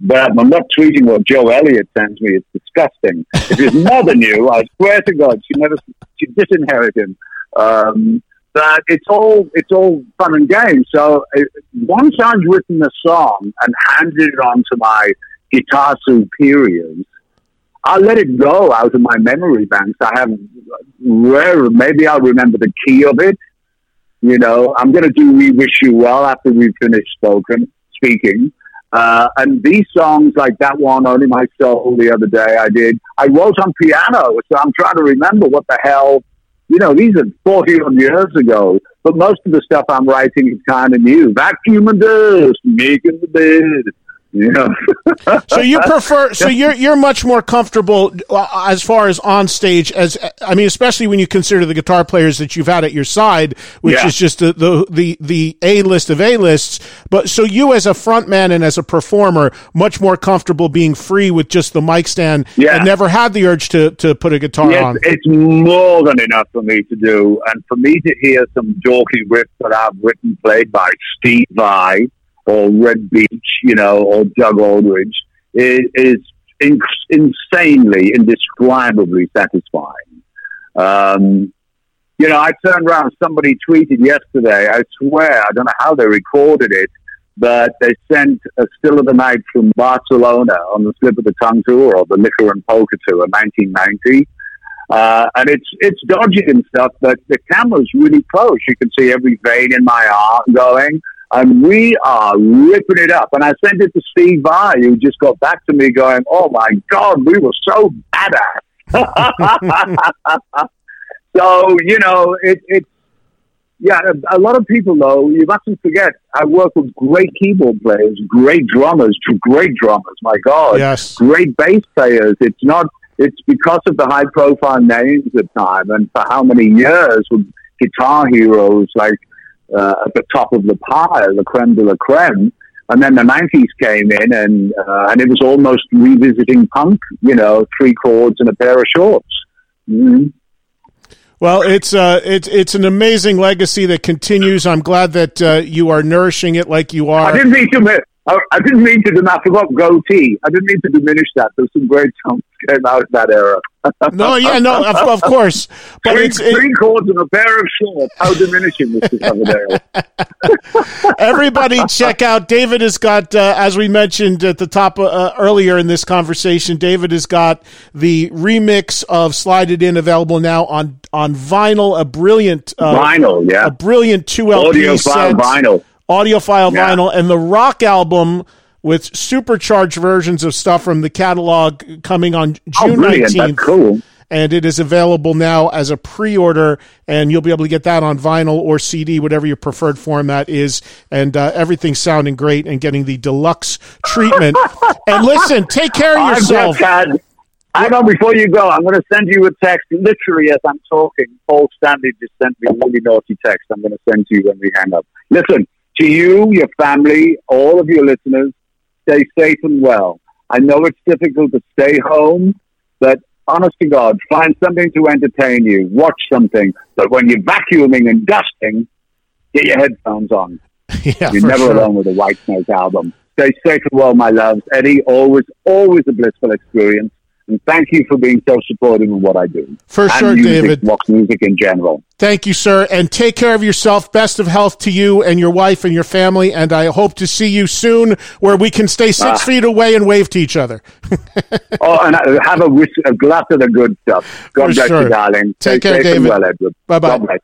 but I'm not tweeting what Joe Elliott sends me. It's disgusting. If his mother knew, I swear to God, she never, she disinherited him. Um, but it's all it's all fun and games. So uh, once I've written a song and handed it on to my guitar superiors, I'll let it go out of my memory banks. I have rare, maybe I'll remember the key of it. You know, I'm going to do "We Wish You Well" after we've finished spoken speaking. Uh, and these songs, like that one, "Only My Soul," the other day I did, I wrote on piano. So I'm trying to remember what the hell. You know, these are 40 years ago, but most of the stuff I'm writing is kind of new. Vacuum and dust, making the bed. Know, so you prefer so you're you're much more comfortable uh, as far as on stage as I mean especially when you consider the guitar players that you've had at your side which Yeah. is just the the the, the A list of A lists but so you as a frontman and as a performer much more comfortable being free with just the mic stand Yeah. and never had the urge to to put a guitar Yes, on. it's more than enough for me to do, and for me to hear some dorky riffs that I've written played by Steve Vai or Reb Beach, you know, or Doug Aldrich, is, is in- insanely, indescribably satisfying. Um, you know, I turned around, somebody tweeted yesterday, I swear, I don't know how they recorded it, but they sent a still of the night from Barcelona on the Slip of the Tongue tour or the Liquor and Poker tour, 1990. Uh, and it's it's dodgy and stuff, but the camera's really close. You can see every vein in my arm going, and we are ripping it up. And I sent it to Steve Vai, who just got back to me going, "Oh my God, we were so badass." so you know, it, it's yeah. A, a lot of people though, you mustn't forget, I work with great keyboard players, great drummers, great drummers. My God, Yes. great bass players. It's not. It's because of the high profile names at the time and for how many years with guitar heroes like uh, at the top of the pile, the creme de la creme. And then the 90s came in and, uh, and it was almost revisiting punk, you know, three chords and a pair of shorts. Mhm. Well, it's uh, it's it's an amazing legacy that continues. I'm glad that uh, you are nourishing it like you I are. didn't mean to, I, I didn't mean to, I forgot goatee. I didn't mean to diminish that. There's some great songs came out of that era. No, yeah, no, of, of course, but three, it's it, three chords and a pair of shorts. How diminishing this other era? everybody check out. David has got, uh, as we mentioned at the top uh, earlier in this conversation, David has got the remix of "Slide It In" available now on on vinyl. A brilliant uh, Vinyl, yeah. a brilliant two LP Audiophile set, vinyl. Audiophile Yeah. vinyl, and the rock album with supercharged versions of stuff from the catalog coming on Oh, June nineteenth. cool. and it is available now as a pre-order and you'll be able to get that on vinyl or cd whatever your preferred format is and uh, everything's sounding great and getting the deluxe treatment and listen take care of yourself. Hang on, before you go, I'm going to send you a text literally as I'm talking. Paul Stanley just sent me a really naughty text. I'm going to send to you when we hang up. Listen, to you, your family, all of your listeners, stay safe and well. I know it's difficult to stay home, but honest to God, find something to entertain you. Watch something. But when you're vacuuming and dusting, get your headphones on. yeah You're never sure. alone with a Whitesnake album. Stay safe and well, my loves. Eddie, always, always a blissful experience. And thank you for being so supportive of what I do. For and sure, music, David. Rock music in general. thank you sir and take care of yourself best of health to you and your wife and your family and i hope to see you soon where we can stay six Ah. feet away and wave to each other Oh, and uh, have a, whis- a glass of the good stuff. God For bless sure. you, darling. Take Stay care, safe and David. well, Edward. Bye-bye.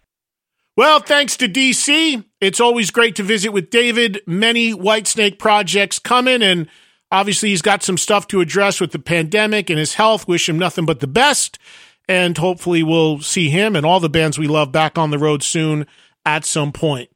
Well, thanks to DC. It's always great to visit with David. Many Whitesnake projects coming, and obviously he's got some stuff to address with the pandemic and his health. Wish him nothing but the best. And hopefully we'll see him and all the bands we love back on the road soon at some point.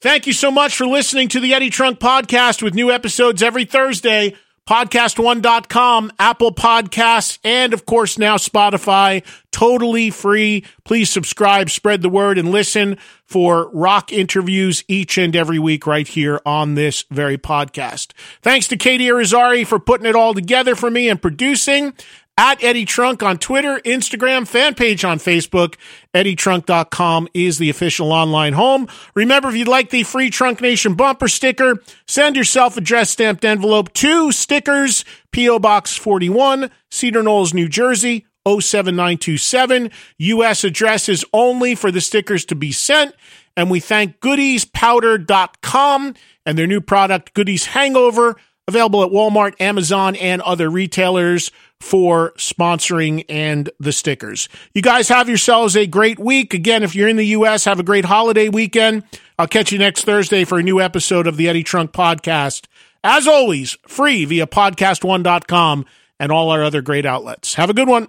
Thank you so much for listening to the Eddie Trunk Podcast with new episodes every Thursday. Podcast1.com, Apple Podcasts, and of course now Spotify. Totally free. Please subscribe, spread the word, and listen for rock interviews each and every week right here on this very podcast. Thanks to Katie Arizari for putting it all together for me and producing at Eddie Trunk on Twitter, Instagram, fan page on Facebook. EddieTrunk.com is the official online home. Remember, if you'd like the free Trunk Nation bumper sticker, send your self-addressed stamped envelope to stickers, P.O. Box 41, Cedar Knolls, New Jersey, 07927. U.S. address is only for the stickers to be sent. And we thank goodyspowder.com and their new product, Goody's Hangover, available at Walmart, Amazon, and other retailers for sponsoring and the stickers. You guys have yourselves a great week. Again, if you're in the U.S., have a great holiday weekend. I'll catch you next Thursday for a new episode of the Eddie Trunk Podcast. As always, free via podcast1.com and all our other great outlets. Have a good one.